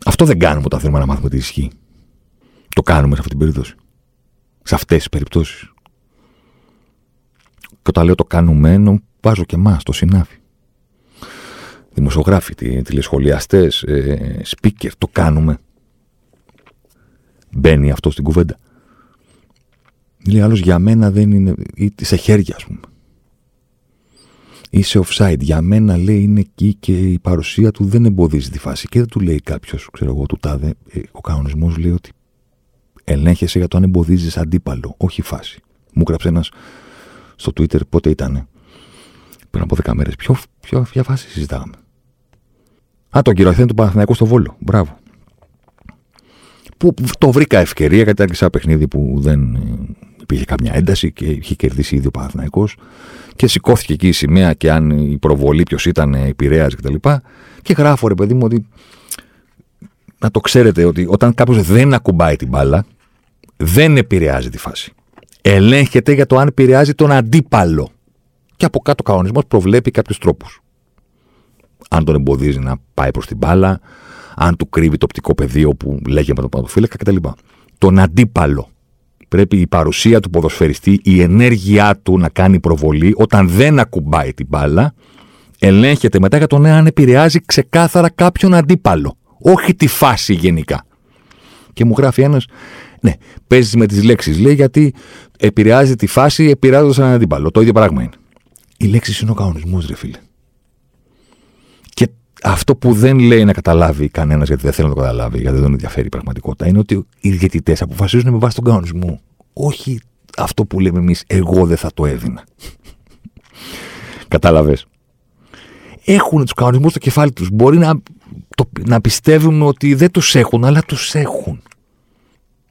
Αυτό δεν κάνουμε όταν θέλουμε να μάθουμε τι ισχύει. Το κάνουμε σε αυτή την περίπτωση. Σε αυτές τις περιπτώσεις. Και όταν λέω το κάνουμε, βάζω και εμάς το συνάφι δημοσιογράφοι, τηλεσχολιαστές, ε, speaker, το κάνουμε. Μπαίνει αυτό στην κουβέντα. Λέει άλλος για μένα δεν είναι. σε χέρια, ας πούμε. Είσαι offside. Για μένα λέει είναι εκεί και η παρουσία του δεν εμποδίζει τη φάση. Και δεν του λέει κάποιος, ξέρω εγώ, του τάδε. Ε, ο κανονισμός λέει ότι ελέγχεσαι για το αν εμποδίζεις αντίπαλο, όχι φάση. Μου έγραψε ένας στο Twitter πότε ήταν. Πριν από 10 μέρες. Ποιο, ποιο, ποια φάση συζητάγαμε. Α, τον κυριοθέν του Παναθηναϊκού στο Βόλο. Μπράβο. Που το βρήκα ευκαιρία γιατί άρχισα ένα παιχνίδι που δεν ε, υπήρχε καμιά ένταση και είχε κερδίσει ήδη ο Παναθηναϊκός και σηκώθηκε εκεί η σημαία και αν η προβολή ποιος ήταν επηρέαζε κτλ. Και, και γράφω ρε παιδί μου ότι να το ξέρετε ότι όταν κάποιος δεν ακουμπάει την μπάλα δεν επηρεάζει τη φάση. Ελέγχεται για το αν επηρεάζει τον αντίπαλο. Και από κάτω ο κανονισμός προβλέπει κάποιους τρόπους αν τον εμποδίζει να πάει προς την μπάλα, αν του κρύβει το οπτικό πεδίο που λέγει με τον παντοφύλακα κτλ. Τον αντίπαλο. Πρέπει η παρουσία του ποδοσφαιριστή, η ενέργειά του να κάνει προβολή όταν δεν ακουμπάει την μπάλα, ελέγχεται μετά για τον αν επηρεάζει ξεκάθαρα κάποιον αντίπαλο. Όχι τη φάση γενικά. Και μου γράφει ένας, ναι, παίζεις με τις λέξεις, λέει, γιατί επηρεάζει τη φάση επηρεάζοντας έναν αντίπαλο. Το ίδιο πράγμα είναι. Η λέξη είναι ο κανονισμός, ρε φίλε. Και αυτό που δεν λέει να καταλάβει κανένας, γιατί δεν θέλει να το καταλάβει, γιατί δεν τον ενδιαφέρει η πραγματικότητα, είναι ότι οι διαιτητές αποφασίζουν με βάση τον κανονισμό. Όχι αυτό που λέμε εμείς, εγώ δεν θα το έδινα. Κατάλαβες. Έχουν τους κανονισμούς στο κεφάλι τους. Μπορεί να, το, να πιστεύουν ότι δεν τους έχουν, αλλά τους έχουν.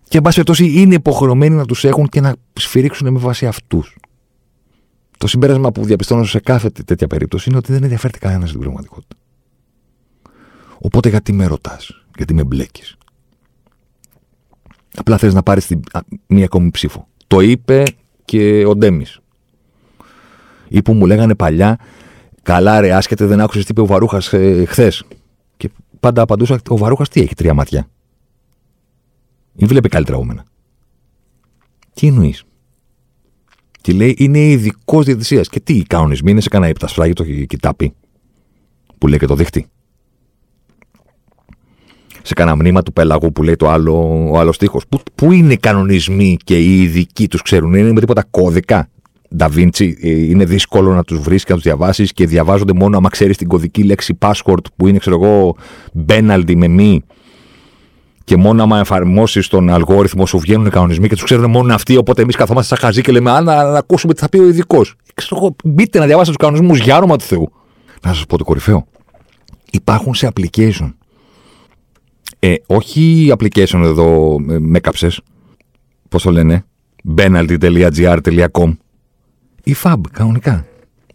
Και εν πάση περιπτώσει είναι υποχρεωμένοι να τους έχουν και να σφυρίξουν με βάση αυτούς. Το συμπέρασμα που διαπιστώνω σε κάθε τέτοια περίπτωση είναι ότι δεν ενδιαφέρεται κανένας στην πραγματικότητα. Οπότε γιατί με ρωτάς, γιατί με μπλέκεις; Απλά θες να πάρεις μία ακόμη ψήφο. Το είπε και ο Ντέμις. Ή που μου λέγανε παλιά, καλά ρε, άσχετε δεν άκουσες τι είπε ο Βαρούχας ε, χθες. Και πάντα απαντούσα, ο Βαρούχας τι έχει, τρία μάτια. Ή βλέπει καλύτερα από μένα. Τι εννοείς; Και λέει είναι ειδικός διαιτησίας. Και τι, οι κανονισμοί είναι σε κανένα υπτασφράγι το κοιτάπι. Που λέει και το δείχτη. Σε κανένα μνήμα του πέλαγου που λέει το άλλο, ο άλλος τείχο. Πού, πού είναι οι κανονισμοί και οι ειδικοί τους ξέρουν, είναι με τίποτα κώδικα. Νταβίντσι, ε, είναι δύσκολο να τους βρει και να τους διαβάσεις και διαβάζονται μόνο άμα ξέρεις την κωδική λέξη password που είναι, ξέρω εγώ, μπέναλτι με μη και μόνο άμα εφαρμόσεις τον αλγόριθμο σου βγαίνουν οι κανονισμοί και τους ξέρουν μόνο αυτοί. Οπότε εμείς καθόμαστε σαν χαζί και λέμε: Α, να, να ακούσουμε τι θα πει ο ειδικός. Ξέρω εγώ, μπείτε να διαβάσετε τους κανονισμούς για όνομα του Θεού. Να σας πω το κορυφαίο. Υπάρχουν σε application. Ε, όχι application εδώ ε, με κάψε. Πώς το λένε; penalty.gr.com ή fab κανονικά.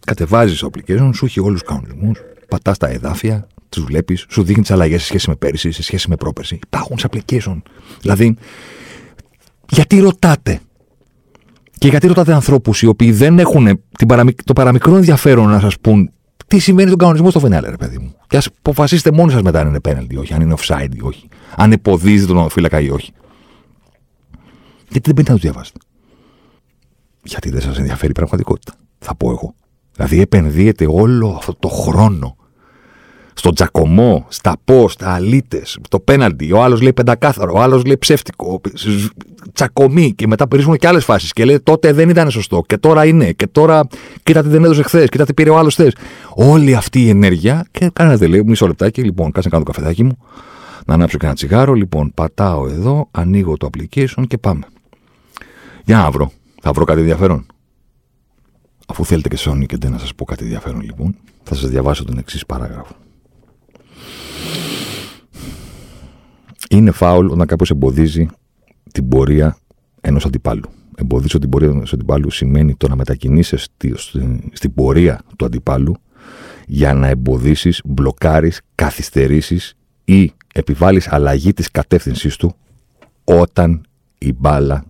Κατεβάζεις το application, σου έχει όλους τους κανονισμούς, πατάς τα εδάφια, τους βλέπεις, σου δείχνει τις αλλαγές σε σχέση με πέρυσι, σε σχέση με πρόπερση. Υπάρχουν σε application. Δηλαδή, γιατί ρωτάτε; Και γιατί ρωτάτε ανθρώπους οι οποίοι δεν έχουν το παραμικρό ενδιαφέρον να σας πούν τι σημαίνει τον κανονισμό στο φινάλε, ρε παιδί μου; Και ας αποφασίσετε μόνοι σας μετά αν είναι penalty ή όχι, αν είναι offside ή όχι, αν εμποδίζει τον φύλακα ή όχι. Γιατί δεν μπαίνετε να του διαβάσετε; Γιατί δεν σας ενδιαφέρει η πραγματικότητα. Θα πω εγώ. Δηλαδή επενδύεται όλο αυτό το χρόνο στον τζακωμό, στα πώ, στα αλίτε, το πέναλτι. Ο άλλος λέει πεντακάθαρο, ο άλλος λέει ψεύτικο. Τσακωμή και μετά περίσουν και άλλες φάσεις. Και λέει τότε δεν ήταν σωστό και τώρα είναι. Και τώρα κοίτα τι δεν έδωσε χθες, κοίτα τι πήρε ο άλλος χθες. Όλη αυτή η ενέργεια. Και κανένας δεν λέει, μισό λεπτάκι, λοιπόν, κάτσε να κάνω το καφεδάκι μου, να ανάψω και ένα τσιγάρο. Λοιπόν, πατάω εδώ, ανοίγω το application και πάμε. Για να βρω. Θα βρω κάτι ενδιαφέρον. Αφού θέλετε και Sony και δεν να σας πω κάτι ενδιαφέρον, λοιπόν, θα σας διαβάσω τον εξής παράγραφο. Είναι φάουλ όταν κάποιος εμποδίζει την πορεία ενός αντιπάλου. Εμποδίζω την πορεία ενός αντιπάλου σημαίνει το να μετακινήσεις στην πορεία του αντιπάλου για να εμποδίσεις, μπλοκάρεις, καθυστερήσεις ή επιβάλλεις αλλαγή της κατεύθυνσής του όταν η μπάλα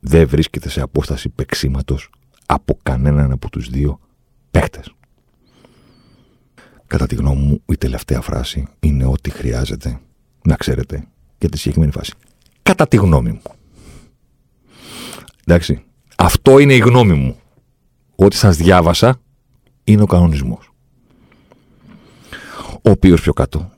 δεν βρίσκεται σε απόσταση παίξήματο από κανέναν από τους δύο παίχτες. Κατά τη γνώμη μου, η τελευταία φράση είναι ό,τι χρειάζεται να ξέρετε για τη συγκεκριμένη φάση. Κατά τη γνώμη μου. Εντάξει. Αυτό είναι η γνώμη μου. Ό,τι σας διάβασα είναι ο κανονισμός. Ο οποίος πιο κάτω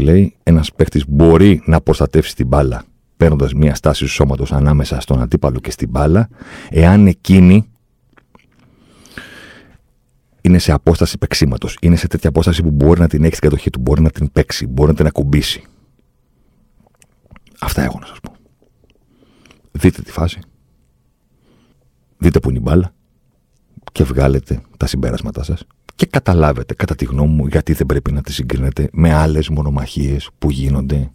λέει ένας παίχτης μπορεί να προστατεύσει την μπάλα παίρνοντας μια στάση του σώματος ανάμεσα στον αντίπαλο και στην μπάλα εάν εκείνη είναι σε απόσταση παίξήματο. Είναι σε τέτοια απόσταση που μπορεί να την έχεις στην κατοχή του, μπορεί να την παίξει, μπορεί να την ακουμπήσει. Αυτά έχω να σας πω. Δείτε τη φάση. Δείτε που είναι η μπάλα και βγάλετε τα συμπέρασματά σας και καταλάβετε, κατά τη γνώμη μου, γιατί δεν πρέπει να τη συγκρίνετε με άλλες μονομαχίες που γίνονται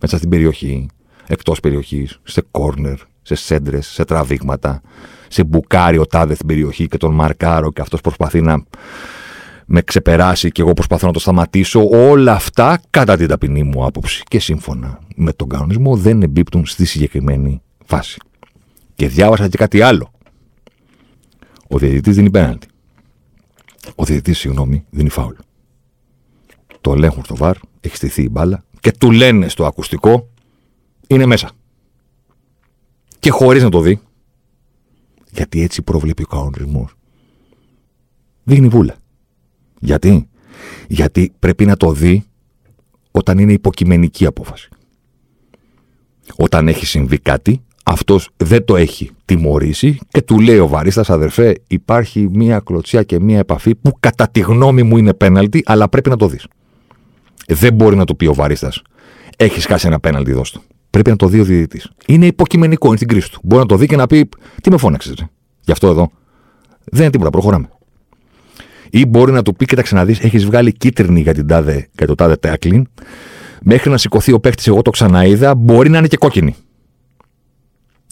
μέσα στην περιοχή, εκτός περιοχής, σε κόρνερ, σε σέντρες, σε τραβήγματα, σε μπουκάρει ο τάδε στην περιοχή και τον μαρκάρω και αυτός προσπαθεί να με ξεπεράσει και εγώ προσπαθώ να το σταματήσω. Όλα αυτά, κατά την ταπεινή μου άποψη και σύμφωνα με τον κανονισμό, δεν εμπίπτουν στη συγκεκριμένη φάση. Και διάβασα και κάτι άλλο. Ο διαιτητής δίνει πέναλτι. Ο διαιτητής, συγγνώμη, δίνει φάουλ. Το ελέγχουν στο βαρ, έχει στηθεί η μπάλα και του λένε στο ακουστικό είναι μέσα. Και χωρίς να το δει, γιατί έτσι προβλέπει ο κανονισμό. Δείχνει βούλα. Γιατί; Γιατί πρέπει να το δει όταν είναι υποκειμενική απόφαση. Όταν έχει συμβεί κάτι, αυτός δεν το έχει τιμωρήσει και του λέει ο Βαρίστα, αδερφέ, υπάρχει μία κλωτσιά και μία επαφή που κατά τη γνώμη μου είναι πέναλτι, αλλά πρέπει να το δεις. Δεν μπορεί να το πει ο Βαρίστα. Έχεις χάσει ένα πέναλτι, δώστο. Πρέπει να το δει ο διαιτητής. Είναι υποκειμενικό, είναι στην κρίση του. Μπορεί να το δει και να πει, Τι με φώναξες, γι' αυτό εδώ. Δεν είναι τίποτα, προχωράμε. Ή μπορεί να του πει, Κοίταξε να δεις, έχεις βγάλει κίτρινη για, την τάδε, για το τάδε τάκλιν. Μέχρι να σηκωθεί ο παίχτης, εγώ το ξαναείδα, μπορεί να είναι και κόκκινη.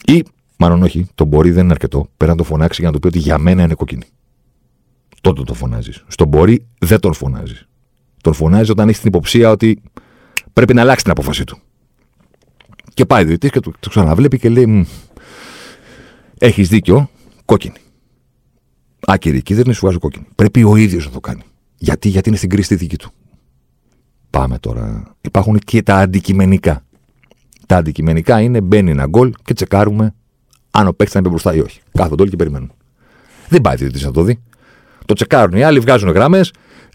Ή, μάλλον όχι, το μπορεί δεν είναι αρκετό. Πρέπει να το φωνάξει για να του πει ότι για μένα είναι κόκκινη. Τότε το φωνάζεις. Στον μπορεί δεν τον φωνάζεις. Τον φωνάζει όταν έχει την υποψία ότι πρέπει να αλλάξει την απόφασή του. Και πάει διαιτητή και το, το ξαναβλέπει και λέει: Έχεις δίκιο, κόκκινη. Άκυρη κίτρινη, σου βγάζω κόκκινη. Πρέπει ο ίδιος να το κάνει. Γιατί, γιατί είναι στην κρίση τη δική του. Πάμε τώρα. Υπάρχουν και τα αντικειμενικά. Τα αντικειμενικά είναι μπαίνει ένα γκολ και τσεκάρουμε αν ο παίκτης θα είναι μπροστά ή όχι. Κάθονται όλοι και περιμένουν. Δεν πάει διαιτητή να το δει. Το τσεκάρουν οι άλλοι, βγάζουν γραμμές,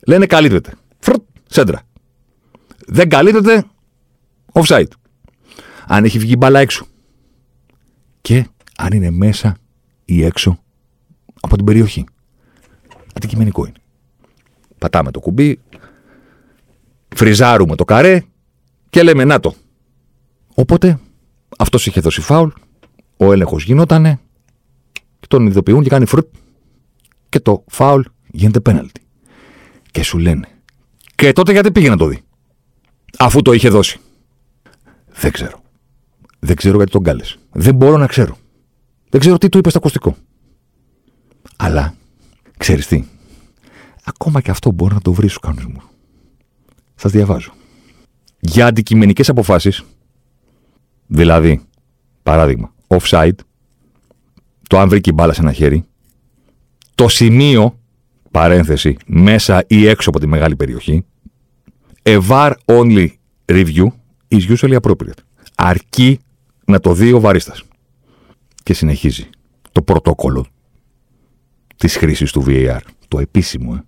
λένε καλύπτεται. Φρτ, σέντρα. Δεν καλύπτεται, offside. Αν έχει βγει μπάλα έξω. Και αν είναι μέσα ή έξω από την περιοχή. Αντικειμενικό είναι. Πατάμε το κουμπί, φριζάρουμε το καρέ και λέμε να το. Οπότε αυτός είχε δώσει φάουλ, ο έλεγχος γινότανε, και τον ειδοποιούν και κάνει φρουτ και το φάουλ γίνεται πέναλτι. Και σου λένε, και τότε γιατί πήγε να το δει, αφού το είχε δώσει. Δεν ξέρω. Δεν ξέρω γιατί τον κάλεσε. Δεν μπορώ να ξέρω. Δεν ξέρω τι του είπες στο ακουστικό. Αλλά, ξέρεις τι, ακόμα και αυτό μπορεί να το βρει στους κανονισμούς. Σας διαβάζω. Για αντικειμενικές αποφάσεις, δηλαδή, παράδειγμα, offside, το αν βρήκε μπάλα σε ένα χέρι, το σημείο, παρένθεση, μέσα ή έξω από τη μεγάλη περιοχή, a VAR only review is usually appropriate. Αρκεί να το δει ο βαρίστας. Και συνεχίζει το πρωτόκολλο της χρήσης του VAR. Το επίσημο, ε.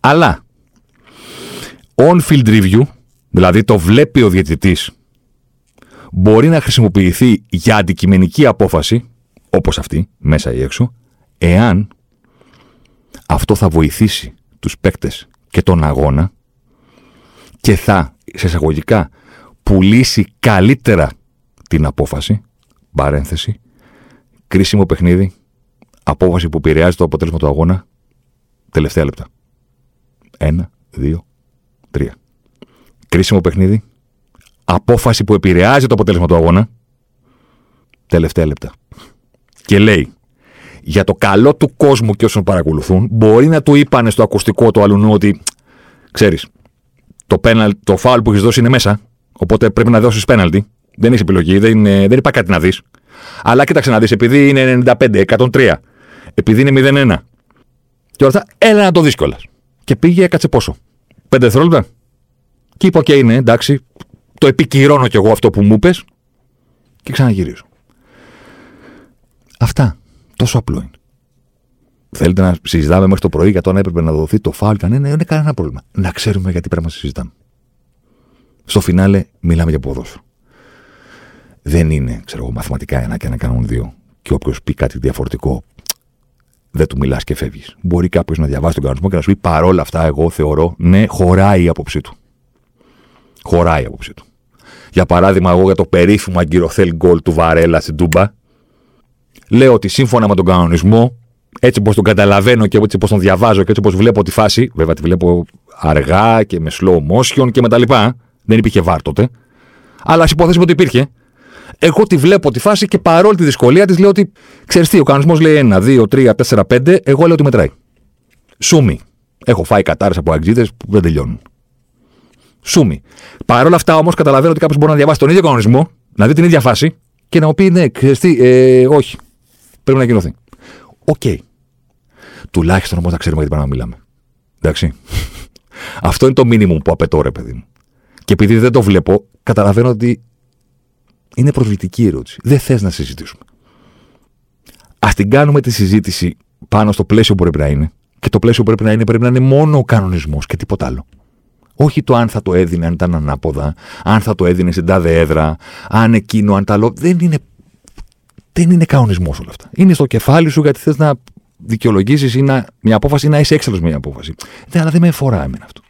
Αλλά, on-field review, δηλαδή το βλέπει ο διαιτητής, μπορεί να χρησιμοποιηθεί για αντικειμενική απόφαση, όπως αυτή, μέσα ή έξω, εάν αυτό θα βοηθήσει τους παίκτες και τον αγώνα και θα, σε εισαγωγικά, πουλήσει καλύτερα την απόφαση, παρένθεση, κρίσιμο παιχνίδι, απόφαση που επηρεάζει το αποτέλεσμα του αγώνα, τελευταία λεπτά. Ένα, δύο, τρία. Κρίσιμο παιχνίδι, απόφαση που επηρεάζει το αποτέλεσμα του αγώνα, τελευταία λεπτά. Και λέει, για το καλό του κόσμου και όσων παρακολουθούν, μπορεί να του είπανε στο ακουστικό του αλουνού ότι, ξέρεις, το, πέναλ, το φάουλ που έχεις δώσει είναι μέσα, οπότε πρέπει να δώσεις πέναλτι. Δεν έχει επιλογή, δεν, δεν υπάρχει κάτι να δεις. Αλλά κοίταξε να δεις, επειδή είναι 95, 103, επειδή είναι 0-1. Και όλα έλα να το δεις κιόλας. Και πήγε, έκατσε πόσο. Πέντε δευτερόλεπτα. Και είπα, και είναι, εντάξει, το επικυρώνω κι εγώ αυτό που μου είπες και ξαναγυρίζω. Αυτά. Τόσο απλό είναι. Θέλετε να συζητάμε μέχρι το πρωί για το αν έπρεπε να δοθεί το φάουλ, κανένα, δεν είναι κανένα πρόβλημα. Να ξέρουμε γιατί πρέπει να συζητάμε. Στο φινάλε μιλάμε για ποδόσφαιρο. Δεν είναι, ξέρω εγώ, μαθηματικά ένα και ένα κάνουν δύο. Και όποιος πει κάτι διαφορετικό, δεν του μιλάς και φεύγεις. Μπορεί κάποιος να διαβάσει τον κανονισμό και να σου πει παρόλα αυτά, εγώ θεωρώ, ναι, χωράει η άποψή του. Χωράει η άποψή του. Για παράδειγμα, εγώ για το περίφημο αγκυροθέλ γκολ του Βαρέλα στην Τούμπα, λέω ότι σύμφωνα με τον κανονισμό, έτσι όπως τον καταλαβαίνω και έτσι όπως τον διαβάζω και έτσι όπως βλέπω τη φάση, βέβαια τη βλέπω αργά και με slow motion και με τα Δεν υπήρχε βάρ τότε. Αλλά ας υποθέσουμε ότι υπήρχε. Εγώ τη βλέπω τη φάση και παρόλη τη δυσκολία της λέω ότι ξέρεις τι, ο κανονισμός λέει 1, 2, 3, 4, 5. Εγώ λέω ότι μετράει. Sue me. Έχω φάει κατάρες από Αγγλίδες που δεν τελειώνουν. Sue me. Παρ' όλα αυτά όμως καταλαβαίνω ότι κάποιος μπορεί να διαβάσει τον ίδιο κανονισμό, να δει την ίδια φάση και να μου πει ναι, ξέρεις ε, όχι. Πρέπει να ακυρωθεί. OK. Okay. Τουλάχιστον όμως να ξέρουμε γιατί πράγμα μιλάμε. Εντάξει. [laughs] Αυτό είναι το μίνιμουμ που απαιτώ, ρε παιδί μου. Και επειδή δεν το βλέπω, καταλαβαίνω ότι είναι προσβλητική ερώτηση. Δεν θες να συζητήσουμε. Α την κάνουμε τη συζήτηση πάνω στο πλαίσιο που πρέπει να είναι. Και το πλαίσιο που πρέπει να είναι πρέπει να είναι μόνο ο κανονισμός και τίποτα άλλο. Όχι το αν θα το έδινε, αν ήταν ανάποδα, αν θα το έδινε στην τάδε έδρα, αν εκείνο, αν τα άλλο. Δεν είναι Δεν είναι κανονισμός όλα αυτά. Είναι στο κεφάλι σου γιατί θες να δικαιολογήσεις ή να, μια απόφαση ή να είσαι έξαλλος με μια απόφαση. Δεν, αλλά δεν με αφορά εμένα αυτό.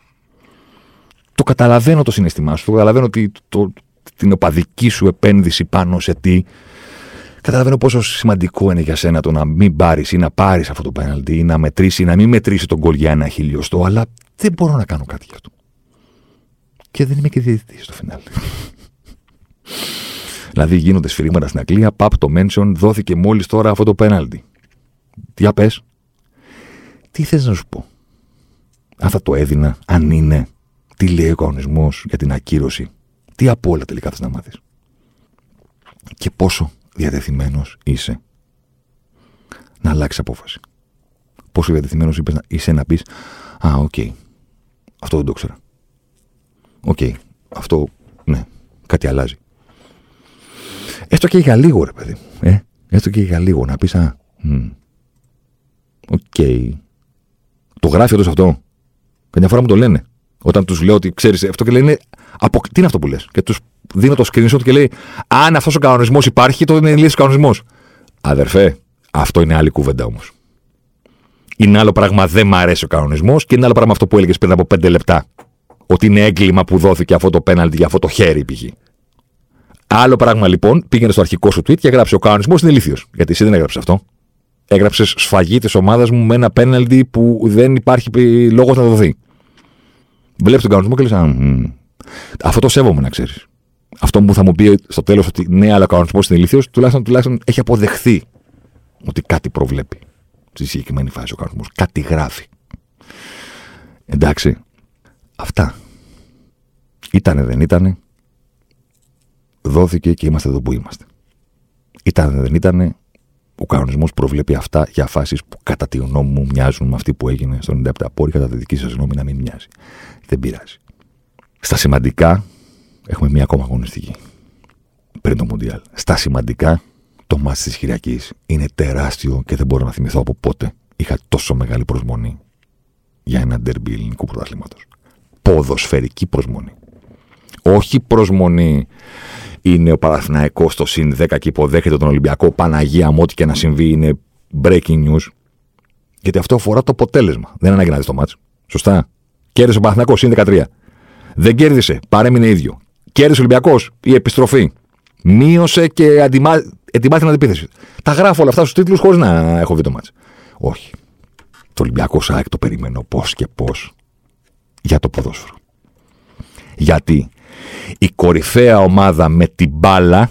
Το καταλαβαίνω το συναισθημά σου, το καταλαβαίνω ότι το, την οπαδική σου επένδυση πάνω σε τι. Καταλαβαίνω πόσο σημαντικό είναι για σένα το να μην πάρεις ή να πάρεις αυτό το πέναλτι ή να μετρήσεις ή να μην μετρήσεις τον κόλ για ένα χιλιοστό, αλλά δεν μπορώ να κάνω κάτι γι' αυτό. Και δεν είμαι και διαιτητής στο φινάλι. δηλαδή γίνονται σφυρίγματα στην Αγγλία, παπ το mention, δόθηκε μόλις τώρα αυτό το πέναλτι. Για πες. Τι θες να σου πω; Αν θα το έδινα, αν είναι, τι λέει ο κανονισμός για την ακύρωση, τι από όλα τελικά θες να μάθεις; Και πόσο διατεθειμένος είσαι να αλλάξεις απόφαση; Πόσο διατεθειμένος είσαι να πεις Α, οκ. Okay. Αυτό δεν το 'ξερα. OK. Okay. Αυτό, ναι, κάτι αλλάζει. Έστω και για λίγο, ρε παιδί. Ε; Έστω και για λίγο να πεις Α, OK. Okay. Το γράφει όντως αυτό. Καμιά φορά μου το λένε. Όταν τους λέω ότι ξέρεις αυτό και λένε. Από... Τι είναι αυτό που λες; Και τους δίνω το screenshot και λέει Αν αυτός ο κανονισμός υπάρχει, τότε είναι ηλίθιος κανονισμός. Αδερφέ, αυτό είναι άλλη κουβέντα όμως. Είναι άλλο πράγμα δεν μ' αρέσει ο κανονισμός και είναι άλλο πράγμα αυτό που έλεγες πριν από πέντε λεπτά. Ότι είναι έγκλημα που δόθηκε αυτό το πέναλτι για αυτό το χέρι, π.χ. Άλλο πράγμα λοιπόν, πήγαινε στο αρχικό σου tweet και έγραψε ο κανονισμός είναι ηλίθιος. Γιατί εσύ δεν έγραψες αυτό. Έγραψες σφαγή της ομάδας μου με ένα πέναλτι που δεν υπάρχει λόγος να δοθεί. Βλέπεις τον κανονισμό και λες, αυτό το σέβομαι να ξέρεις. Αυτό που θα μου πει στο τέλος ότι ναι, αλλά ο κανονισμός είναι ηλίθιος, τουλάχιστον, τουλάχιστον έχει αποδεχθεί ότι κάτι προβλέπει στη συγκεκριμένη φάση ο κανονισμός. Κάτι γράφει. Εντάξει. Αυτά. Ήτανε δεν ήτανε. Δόθηκε και είμαστε εδώ που είμαστε. Ήτανε δεν ήτανε. Ο κανονισμός προβλέπει αυτά για φάσεις που κατά τη γνώμη μου μοιάζουν με αυτή που έγινε στο 97 πόρη. Κατά τη δική σας γνώμη να μην μοιάζει. Δεν πειράζει. Στα σημαντικά έχουμε μία ακόμα αγωνιστική. Πριν το Μουντιάλ. Στα σημαντικά το μάτι της Κυριακής είναι τεράστιο και δεν μπορώ να θυμηθώ από πότε είχα τόσο μεγάλη προσμονή για ένα ντερμπι ελληνικού πρωταθλήματος. Ποδοσφαιρική προσμονή. Όχι προσμονή είναι ο Παναθηναϊκός στο συν 10 και υποδέχεται τον Ολυμπιακό Παναγία μου, ό,τι και να συμβεί είναι breaking news. Γιατί αυτό αφορά το αποτέλεσμα. Δεν ανάγκη να δει το μάτσο. Σωστά. Κέρδισε ο Παναθηναϊκός συν 13. Δεν κέρδισε. Παρέμεινε ίδιο. Κέρδισε ο Ολυμπιακός. Η επιστροφή. Μείωσε και αντιμα... ετοιμάθηκε την αντιπίθεση. Τα γράφω όλα αυτά στους τίτλους χωρίς να έχω δει το μάτσο. Όχι. Το Ολυμπιακό ΣΑΕΚ το περιμένω πώς και πώς για το ποδόσφαιρο. Γιατί η κορυφαία ομάδα με την μπάλα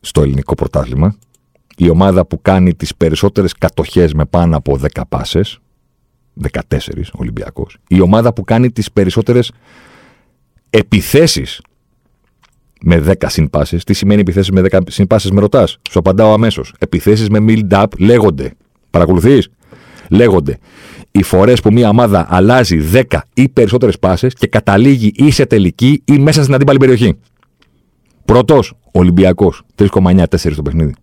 στο ελληνικό πρωτάθλημα, η ομάδα που κάνει τις περισσότερες κατοχές με πάνω από 10 πάσες, 14 Ολυμπιακός, η ομάδα που κάνει τις περισσότερες επιθέσεις με 10 συμπάσεις. Τι σημαίνει επιθέσεις με 10 συμπάσεις, με ρωτάς; Σου απαντάω αμέσως. Επιθέσεις με build-up λέγονται. Παρακολουθείς; Λέγονται οι φορές που μια ομάδα αλλάζει 10 ή περισσότερες πάσες και καταλήγει ή σε τελική ή μέσα στην αντίπαλη περιοχή. Πρώτος, Ολυμπιακός. 3,9-4 στο παιχνίδι.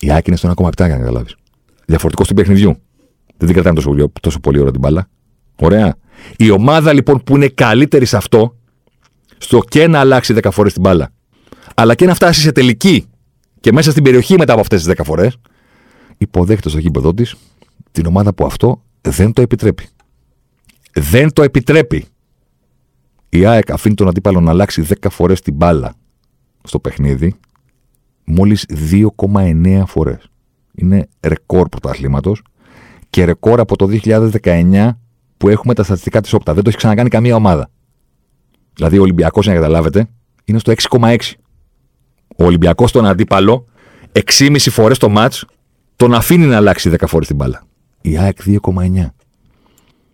Η Άκη είναι στο 1,7 για να καταλάβεις. Διαφορετικό του παιχνιδιού. Δεν την κρατάνε τόσο, τόσο πολύ ώρα την μπάλα. Ωραία. Η ομάδα λοιπόν που είναι καλύτερη σε αυτό, στο και να αλλάξει 10 φορές την μπάλα, αλλά και να φτάσει σε τελική και μέσα στην περιοχή μετά από αυτές τις 10 φορές, υποδέχεται στο γήπεδο της την ομάδα που αυτό δεν το επιτρέπει. Δεν το επιτρέπει. Η ΑΕΚ αφήνει τον αντίπαλο να αλλάξει 10 φορές την μπάλα στο παιχνίδι, μόλις 2,9 φορές. Είναι ρεκόρ πρωταθλήματος και ρεκόρ από το 2019 που έχουμε τα στατιστικά της ΟΠΤΑ. Δεν το έχει ξανακάνει καμία ομάδα. Δηλαδή ο Ολυμπιακός, για να καταλάβετε, είναι στο 6,6. Ο Ολυμπιακός τον αντίπαλο 6,5 φορές το μάτς τον αφήνει να αλλάξει 10 φορές την μπάλα η ΑΕΚ 2,9.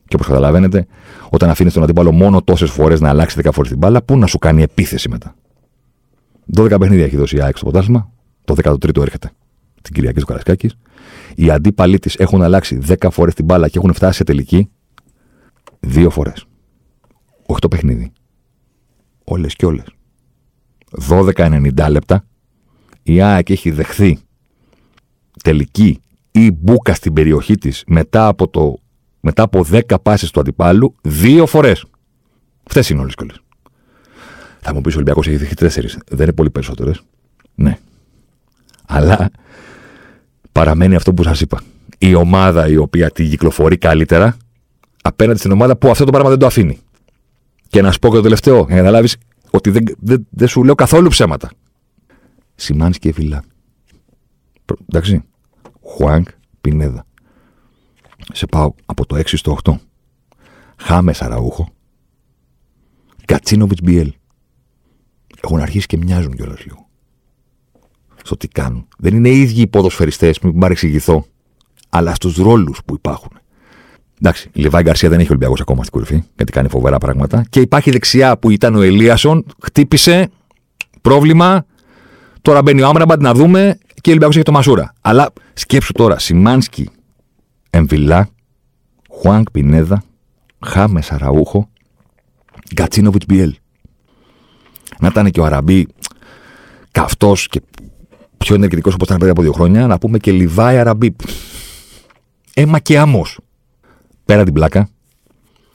Και όπως καταλαβαίνετε, όταν αφήνεις τον αντίπαλο μόνο τόσες φορές να αλλάξει 10 φορές την μπάλα, πού να σου κάνει επίθεση μετά; 12 παιχνίδια έχει δώσει η ΑΕΚ στο ποτάσμα. Το 13ο έρχεται την Κυριακή του Καρασκάκης. Οι αντίπαλοι της έχουν αλλάξει 10 φορές την μπάλα και έχουν φτάσει σε τελική δύο φορές. 8 παιχνίδι. Όλες και όλες. 12-90 λεπτά. Η ΑΕΚ έχει δεχθεί τελική ή μπούκα στην περιοχή της μετά από, το, μετά από 10 πάσεις του αντιπάλου δύο φορές. Αυτές είναι όλες και όλες. Θα μου πεις ο Ολυμπιακός έχεις δεχτεί τέσσερις. Δεν είναι πολύ περισσότερες. Ναι. Αλλά Παραμένει αυτό που σας είπα. Η ομάδα η οποία τη κυκλοφορεί καλύτερα απέναντι στην ομάδα που αυτό το πράγμα δεν το αφήνει. Και να σου πω και το τελευταίο, για να καταλάβεις ότι δεν, δεν, δεν σου λέω καθόλου ψέματα. Σιμάνσκι και Βιλά. Εντάξει. Χουάνκ Πινέδα. Σε πάω από το 6 στο 8. Χάμες Αραούχο. Κατσίνοβιτς Μπιέλ. Έχουν αρχίσει και μοιάζουν κιόλας λίγο. Στο τι κάνουν. Δεν είναι οι ίδιοι οι ποδοσφαιριστές, μην παρεξηγηθώ, αλλά στους ρόλους που υπάρχουν. Εντάξει, η Λιβάη Γκαρσία δεν έχει Ολυμπιακός ακόμα στην κορυφή, γιατί κάνει φοβερά πράγματα. Και υπάρχει δεξιά που ήταν ο Ελίασον, χτύπησε, πρόβλημα. Τώρα μπαίνει ο Άμραμπαντ να δούμε και ο Ολυμπιακός έχει το Μασούρα. Αλλά σκέψου τώρα, Σιμάνσκι, Εμβιλά, Χουάνκ Πινέδα, Χάμε Αραούχο, Γκατσίνοβιτ Μπιέλ. Να ήταν και ο Αραμπί καυτός και πιο ενεργητικός όπως ήταν πριν από δύο χρόνια, να πούμε και Λιβάη Αραμπί. Έμα και άμμος. Πέρα την πλάκα,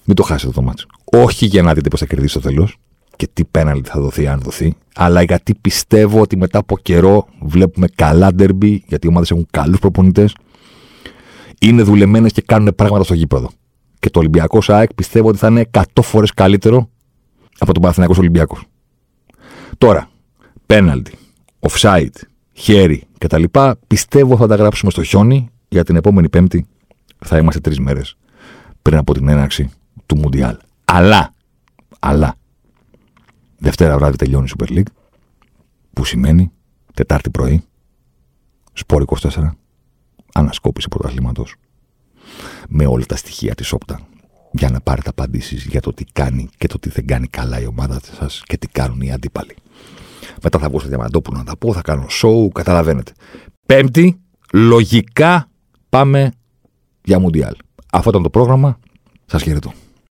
μην το χάσετε το μάτσο. Όχι για να δείτε πώς θα κερδίσει το τέλος και τι πέναλτι θα δοθεί, αν δοθεί, αλλά γιατί πιστεύω ότι μετά από καιρό βλέπουμε καλά ντερμπι, γιατί οι ομάδες έχουν καλούς προπονητές, είναι δουλεμένες και κάνουν πράγματα στο γήπεδο. Και το Ολυμπιακό ΣΑΕΚ πιστεύω ότι θα είναι 100 φορές καλύτερο από τον Παναθηναϊκός Ολυμπιακός. Τώρα, πέναλτι, offside, χέρι κτλ. Πιστεύω θα τα γράψουμε στο χιόνι για την επόμενη Πέμπτη. Θα είμαστε τρεις μέρες πριν από την έναρξη του Μουντιάλ. Αλλά, αλλά, Δευτέρα βράδυ τελειώνει η Super League, που σημαίνει Τετάρτη πρωί, Σπόρ 24, ανασκόπηση πρωταθλήματος με όλα τα στοιχεία της όπτα για να πάρετε απαντήσεις για το τι κάνει και το τι δεν κάνει καλά η ομάδα σας και τι κάνουν οι αντίπαλοι. Μετά θα βγω στο Διαμαντόπουλο να τα πω, θα κάνω σοου, καταλαβαίνετε. Πέμπτη, λογικά πάμε για Μουντιάλ. Αυτό ήταν το πρόγραμμα. Σας χαιρετώ.